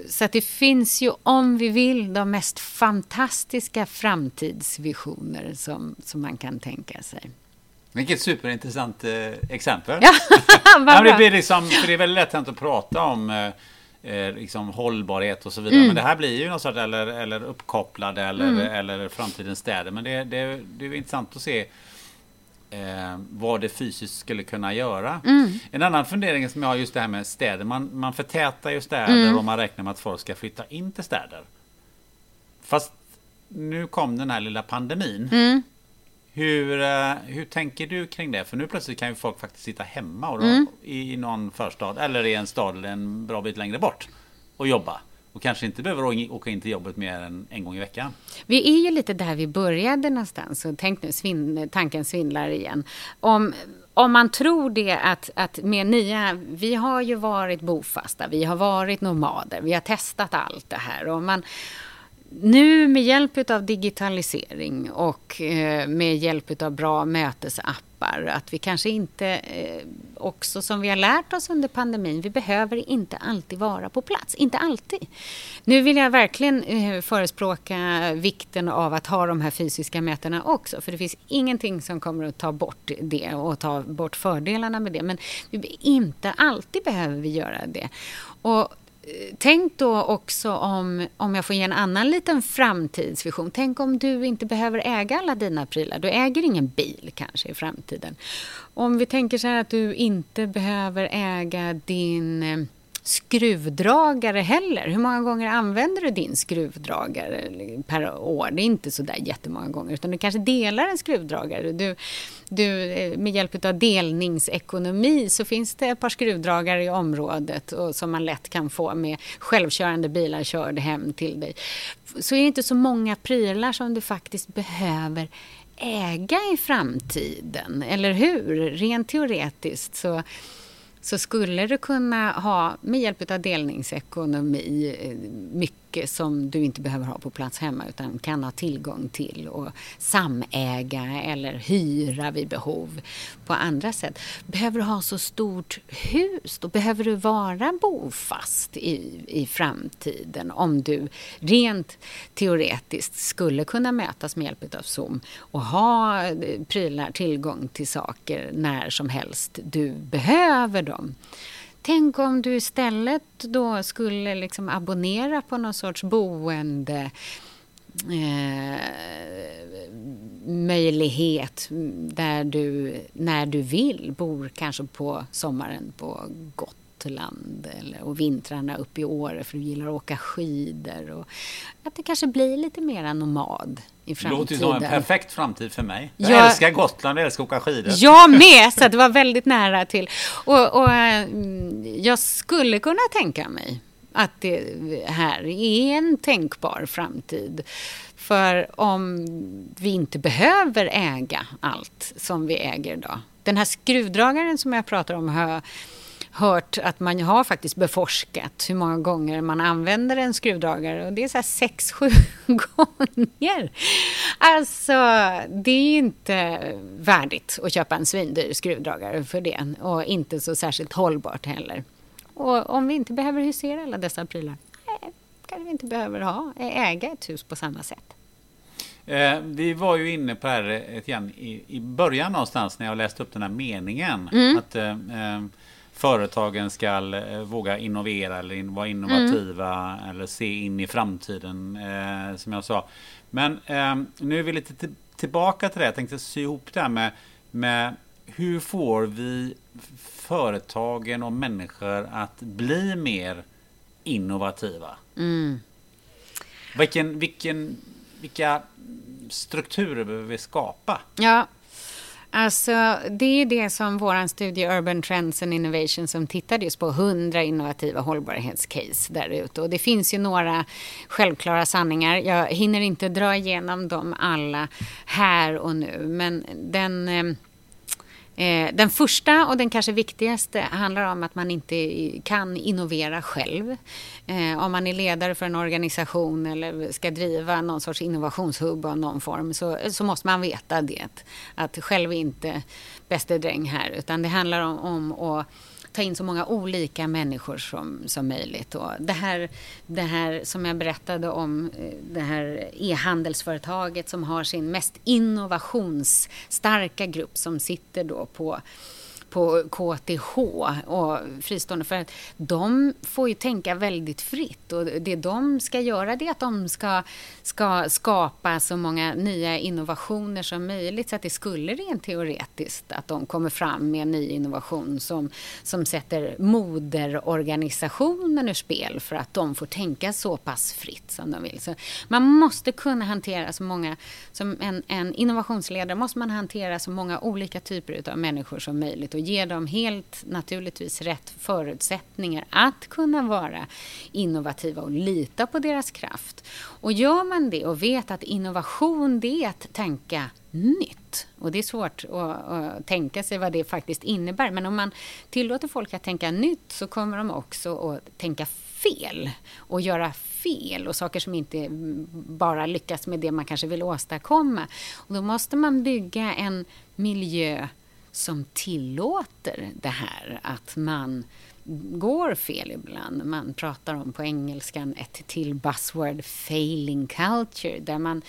så att det finns ju, om vi vill, de mest fantastiska framtidsvisioner som, som man kan tänka sig. Vilket superintressant eh, exempel. Ja, *laughs* ja, det, blir liksom, för det är väldigt lätt att prata om eh, eh, liksom hållbarhet och så vidare. Mm. Men det här blir ju något sorts, eller, eller uppkopplade eller, mm. eller framtidens städer. Men det, det, det är intressant att se eh, vad det fysiskt skulle kunna göra. Mm. En annan fundering som jag har just det här med städer. Man, man förtätar ju städer mm. och man räknar med att folk ska flytta in till städer. Fast nu kom den här lilla pandemin. Mm. Hur, eh, hur tänker du kring det? För nu plötsligt kan ju folk faktiskt sitta hemma och då, mm. i någon förstad eller i en stad eller en bra bit längre bort och jobba. Och kanske inte behöver åka in till jobbet mer än en gång i veckan. Vi är ju lite där vi började någonstans. Så tänk nu, svin, tanken svindlar igen. Om, om man tror det att, att med nya, vi har ju varit bofasta, vi har varit nomader, vi har testat allt det här. Och man, nu med hjälp av digitalisering och eh, med hjälp av bra mötesappar, att vi kanske inte, eh, också som vi har lärt oss under pandemin, vi behöver inte alltid vara på plats. Inte alltid. Nu vill jag verkligen eh, förespråka vikten av att ha de här fysiska mötena också, för det finns ingenting som kommer att ta bort det och ta bort fördelarna med det. Men inte alltid behöver vi göra det. Och Eh, tänk då också om, om jag får ge en annan liten framtidsvision. Tänk om du inte behöver äga alla dina prylar. Du äger ingen bil kanske i framtiden. Om vi tänker så här att du inte behöver äga din eh, skruvdragare heller. Hur många gånger använder du din skruvdragare per år? Det är inte så där jättemånga gånger, utan du kanske delar en skruvdragare. Du, du, eh, med hjälp av delningsekonomi så finns det ett par skruvdragare i området och, som man lätt kan få med självkörande bilar körd hem till dig. Så är det inte så många prylar som du faktiskt behöver äga i framtiden, eller hur? Rent teoretiskt så så skulle du kunna ha, med hjälp av delningsekonomi, eh, mycket som du inte behöver ha på plats hemma utan kan ha tillgång till och samäga eller hyra vid behov på andra sätt. Behöver du ha så stort hus, då behöver du vara bofast i, i framtiden om du rent teoretiskt skulle kunna mötas med hjälp av Zoom och ha eh, prylar, tillgång till saker när som helst du behöver dem. Tänk om du istället då skulle liksom abonnera på någon sorts boende eh, möjlighet där du, när du vill, bor kanske på sommaren på Gotland eller, och vintrarna uppe i Åre för du gillar att åka skidor. Och att det kanske blir lite mera nomad i framtiden. Det låter ju som en perfekt framtid för mig. Jag, jag älskar Gotland, jag älskar att åka skidor. Jag med, så det var väldigt nära till. Och, och mm, jag skulle kunna tänka mig att det här är en tänkbar framtid. För om vi inte behöver äga allt som vi äger idag. Den här skruvdragaren som jag pratar om har hört att man har faktiskt beforskat hur många gånger man använder en skruvdragare och det är så här sex, *laughs* sju gånger. Alltså, det är inte värdigt att köpa en svindyr skruvdragare för det och inte så särskilt hållbart heller. Och om vi inte behöver husera alla dessa prylar, nej, kanske vi inte behöver ha, äga ett hus på samma sätt. Eh, vi var ju inne på det här eh, i, i början någonstans när jag läste upp den här meningen. Mm. Att, eh, eh företagen ska eh, våga innovera eller in, vara innovativa mm. eller se in i framtiden eh, som jag sa. Men eh, nu är vi lite tillbaka till det. Jag tänkte sy ihop det här med, med hur får vi företagen och människor att bli mer innovativa? Mm. Vilken, vilken, vilka strukturer behöver vi skapa? Ja, Alltså, det är det som vår studie Urban Trends and Innovation som tittade just på 100 innovativa hållbarhetscase där ute. Och det finns ju några självklara sanningar. Jag hinner inte dra igenom dem alla här och nu. Men den eh, eh, den första och den kanske viktigaste handlar om att man inte kan innovera själv. Eh, om man är ledare för en organisation eller ska driva någon sorts innovationshubb av någon form så, så måste man veta det. Att själv är inte bäste dräng här utan det handlar om, om att ta in så många olika människor som, som möjligt. Och det, här, det här som jag berättade om, eh, det här e-handelsföretaget som har sin mest innovationsstarka grupp som sitter då på på KTH och fristående för att de får ju tänka väldigt fritt och det de ska göra det är att de ska, ska skapa så många nya innovationer som möjligt så att det skulle rent teoretiskt att de kommer fram med en ny innovation som, som sätter moderorganisationen ur spel för att de får tänka så pass fritt som de vill. Så man måste kunna hantera så många, som en, en innovationsledare måste man hantera så många olika typer av människor som möjligt och ge dem helt naturligtvis rätt förutsättningar att kunna vara innovativa och lita på deras kraft. Och gör man det och vet att innovation det är att tänka nytt. Och det är svårt att, att, tänka sig vad det faktiskt innebär. Men om man tillåter folk att tänka nytt så kommer de också att tänka fel och göra fel och saker som inte bara lyckas med det man kanske vill åstadkomma. Och då måste man bygga en miljö som tillåter det här att man går fel ibland. Man pratar om på engelskan ett till buzzword, failing culture, där man,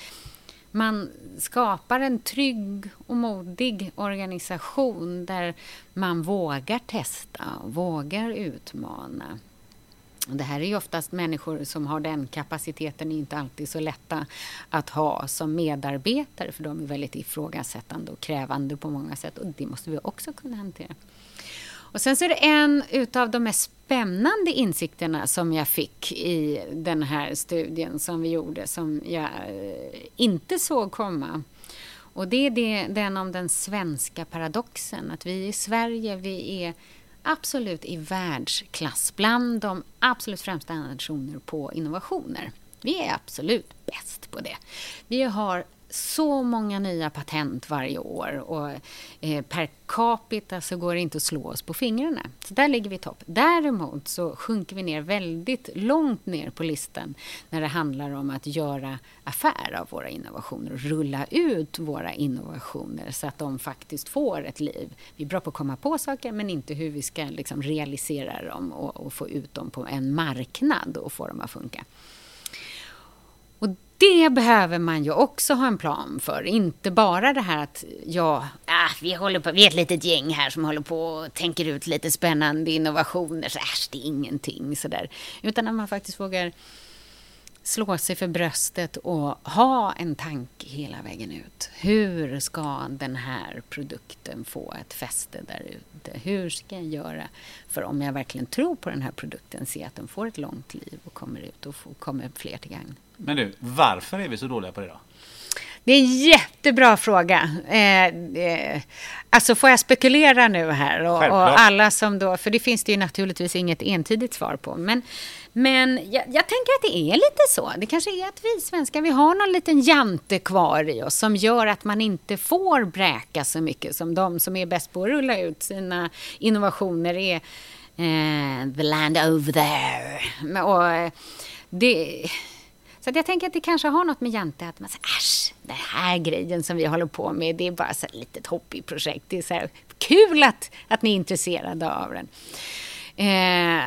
man skapar en trygg och modig organisation där man vågar testa och vågar utmana. Det här är ju oftast människor som har den kapaciteten, inte alltid så lätta att ha som medarbetare, för de är väldigt ifrågasättande och krävande på många sätt och det måste vi också kunna hantera. Och sen så är det en utav de mest spännande insikterna som jag fick i den här studien som vi gjorde, som jag eh, inte såg komma. Och det är det, den om den svenska paradoxen, att vi i Sverige, vi är absolut i världsklass, bland de absolut främsta nationer på innovationer. Vi är absolut bäst på det. Vi har så många nya patent varje år och eh, per capita så går det inte att slå oss på fingrarna. Så där ligger vi i topp. Däremot så sjunker vi ner väldigt långt ner på listan när det handlar om att göra affär av våra innovationer och rulla ut våra innovationer så att de faktiskt får ett liv. Vi är bra på att komma på saker men inte hur vi ska liksom realisera dem och, och få ut dem på en marknad och få dem att funka det behöver man ju också ha en plan för. Inte bara det här att ja, ah, vi, håller på, vi är ett litet gäng här som håller på och tänker ut lite spännande innovationer. Så äsch, det är ingenting sådär. Utan att man faktiskt vågar slå sig för bröstet och ha en tanke hela vägen ut. Hur ska den här produkten få ett fäste där ute? Hur ska jag göra för om jag verkligen tror på den här produkten, se att den får ett långt liv och kommer ut och kommer fler till gagn. Men du, varför är vi så dåliga på det då? Det är en jättebra fråga. Eh, eh, alltså får jag spekulera nu här? Och, och, alla som då, för det finns det ju naturligtvis inget entydigt svar på. Men, men jag, jag, tänker att det är lite så. Det kanske är att vi svenskar, vi har någon liten jante kvar i oss som gör att man inte får bräka så mycket som de som är bäst på att rulla ut sina innovationer är. Eh, the land over there. Och eh, det så jag tänker att det kanske har något med Jante att man säger äsch, den här grejen som vi håller på med, det är bara så ett litet hobbyprojekt. Det är så här, kul att, att ni är intresserade av den. Eh,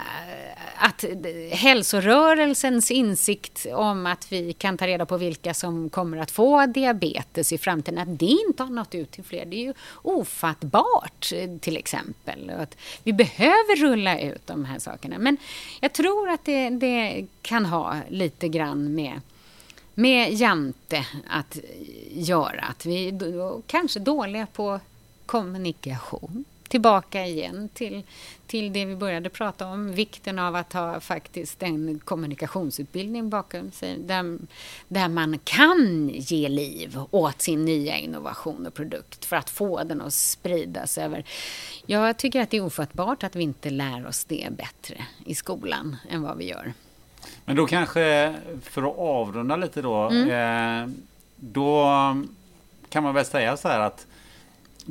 att hälsorörelsens insikt om att vi kan ta reda på vilka som kommer att få diabetes i framtiden, att det inte har nått ut till fler, det är ju ofattbart till exempel. Att vi behöver rulla ut de här sakerna. Men jag tror att det, det kan ha lite grann med med Jante att göra. Att vi är kanske dåliga på kommunikation tillbaka igen till, till det vi började prata om, vikten av att ha faktiskt en kommunikationsutbildning bakom sig, där, där man kan ge liv åt sin nya innovation och produkt för att få den att spridas över. Jag tycker att det är ofattbart att vi inte lär oss det bättre i skolan än vad vi gör. Men då kanske, för att avrunda lite då, mm. eh, då kan man väl säga så här att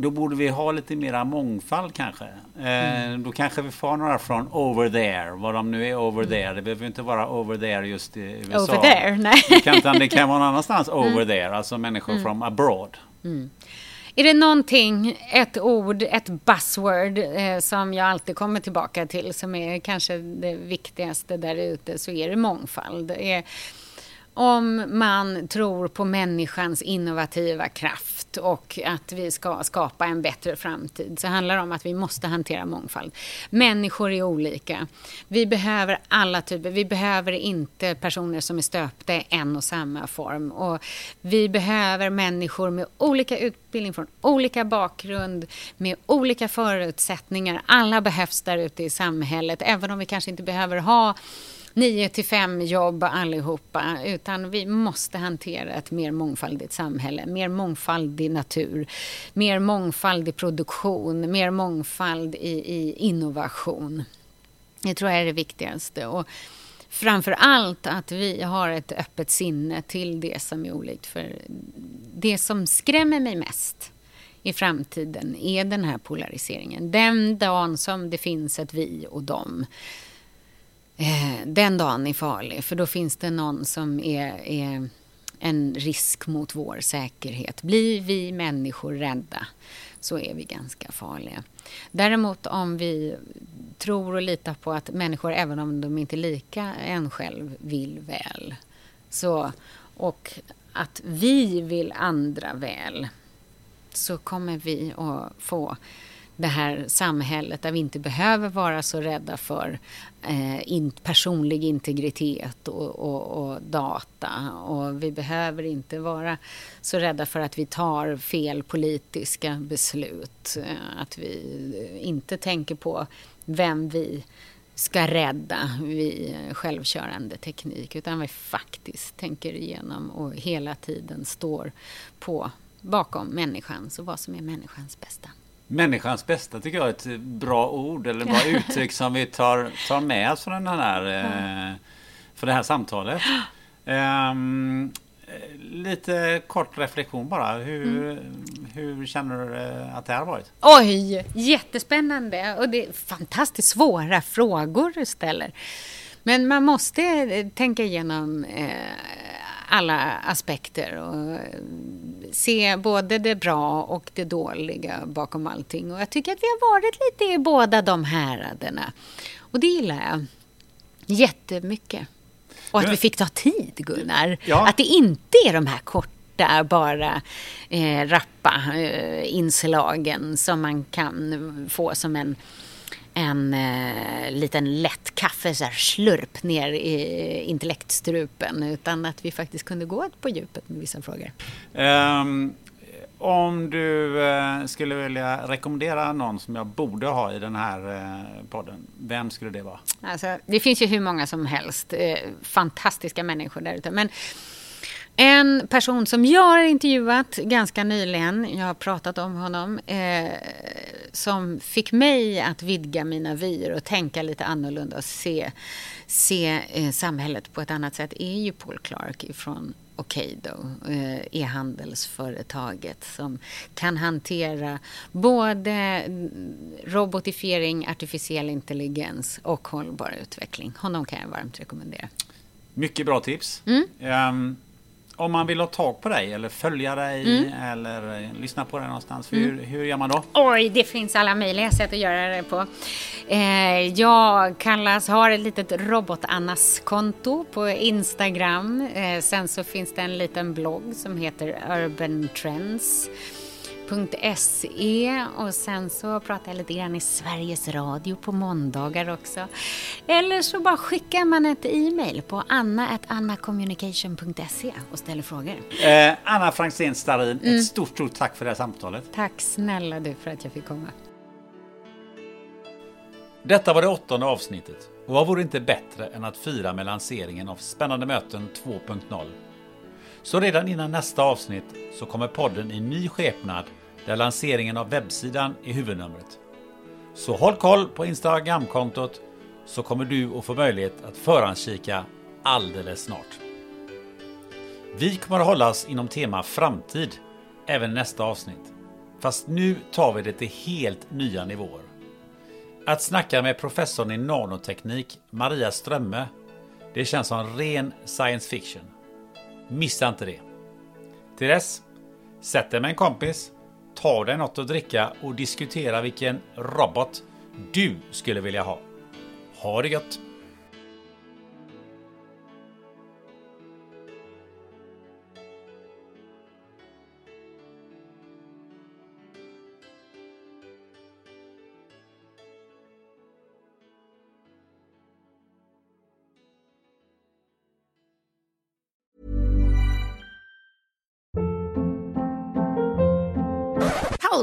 då borde vi ha lite mera mångfald kanske. Eh, mm. Då kanske vi får några från over there, vad de nu är over mm. there. Det behöver inte vara over there just i USA. Over there, nej. Det kan, det kan vara någon annanstans *laughs* mm. over there, alltså människor mm. from abroad. Mm. Är det någonting, ett ord, ett buzzword eh, som jag alltid kommer tillbaka till som är kanske det viktigaste där ute så är det mångfald. Är, om man tror på människans innovativa kraft och att vi ska skapa en bättre framtid så handlar det om att vi måste hantera mångfald. Människor är olika. Vi behöver alla typer. Vi behöver inte personer som är stöpta i en och samma form. Och vi behöver människor med olika utbildning, från olika bakgrund, med olika förutsättningar. Alla behövs där ute i samhället, även om vi kanske inte behöver ha 9 till 5 jobb allihopa, utan vi måste hantera ett mer mångfaldigt samhälle, mer mångfaldig natur, mer mångfaldig produktion, mer mångfald i, i innovation. Det tror jag är det viktigaste. Och framför allt att vi har ett öppet sinne till det som är olikt. För det som skrämmer mig mest i framtiden är den här polariseringen. Den dagen som det finns ett vi och dem eh, den dagen är farlig. För då finns det någon som är, är en risk mot vår säkerhet. Blir vi människor rädda så är vi ganska farliga. Däremot om vi tror och litar på att människor, även om de inte är lika en själv, vill väl. Så, och att vi vill andra väl så kommer vi att få det här samhället där vi inte behöver vara så rädda för eh, in, personlig integritet och, och, och, data. Och vi behöver inte vara så rädda för att vi tar fel politiska beslut. Eh, att vi eh, inte tänker på vem vi ska rädda vid självkörande teknik utan vi faktiskt tänker igenom och hela tiden står på bakom människan, så vad som är människans bästa. Människans bästa tycker jag är ett bra ord eller bra uttryck som vi tar, tar med oss från den här, eh, för det här samtalet. Um, lite kort reflektion bara. Hur, mm. hur känner du att det har varit? Oj, jättespännande och det är fantastiskt svåra frågor du ställer. Men man måste tänka igenom eh, alla aspekter och se både det bra och det dåliga bakom allting. Och jag tycker att vi har varit lite i båda de häraderna. Och det gillar jag jättemycket. Och att vi fick ta tid, Gunnar. Ja. Att det inte är de här korta, bara eh, rappa eh, inslagen som man kan få som en en eh, liten lätt kaffe så här, slurp ner i intellektstrupen utan att vi faktiskt kunde gå på djupet med vissa frågor. Um, om du eh, skulle vilja rekommendera någon som jag borde ha i den här eh, podden, vem skulle det vara? Alltså, det finns ju hur många som helst eh, fantastiska människor där ute. Men en person som jag har intervjuat ganska nyligen, jag har pratat om honom, eh, som fick mig att vidga mina vyer och tänka lite annorlunda och se, se eh, samhället på ett annat sätt är ju Paul Clark från Okado, eh, e-handelsföretaget som kan hantera både robotifiering, artificiell intelligens och hållbar utveckling. Honom kan jag varmt rekommendera. Mycket bra tips. Mm. Um, Om man vill ha tag på dig eller följa dig mm. eller eh, lyssna på dig någonstans, hur, mm. hur gör man då? Oj, det finns alla möjliga sätt att göra det på. Eh, jag kallas, har ett litet robot-Annas-konto på Instagram. Eh, sen så finns det en liten blogg som heter Urban Trends www.se och sen så pratar jag lite grann i Sveriges Radio på måndagar också. Eller så bara skickar man ett e-mail på anna.annacommunication.se och ställer frågor. Eh, Anna Franzén Starin, mm. ett stort, stort tack för det här samtalet. Tack snälla du för att jag fick komma. Detta var det åttonde avsnittet och vad vore inte bättre än att fira med lanseringen av Spännande möten 2.0 så redan innan nästa avsnitt så kommer podden i ny skepnad där lanseringen av webbsidan är huvudnumret. Så håll koll på Instagramkontot så kommer du att få möjlighet att förhandskika alldeles snart. Vi kommer att hållas inom tema framtid även nästa avsnitt. Fast nu tar vi det till helt nya nivåer. Att snacka med professorn i nanoteknik Maria Strömme, det känns som ren science fiction. Missa inte det. Till dess, sätt dig med en kompis ta dig något att dricka och diskutera vilken robot du skulle vilja ha. Ha det gött!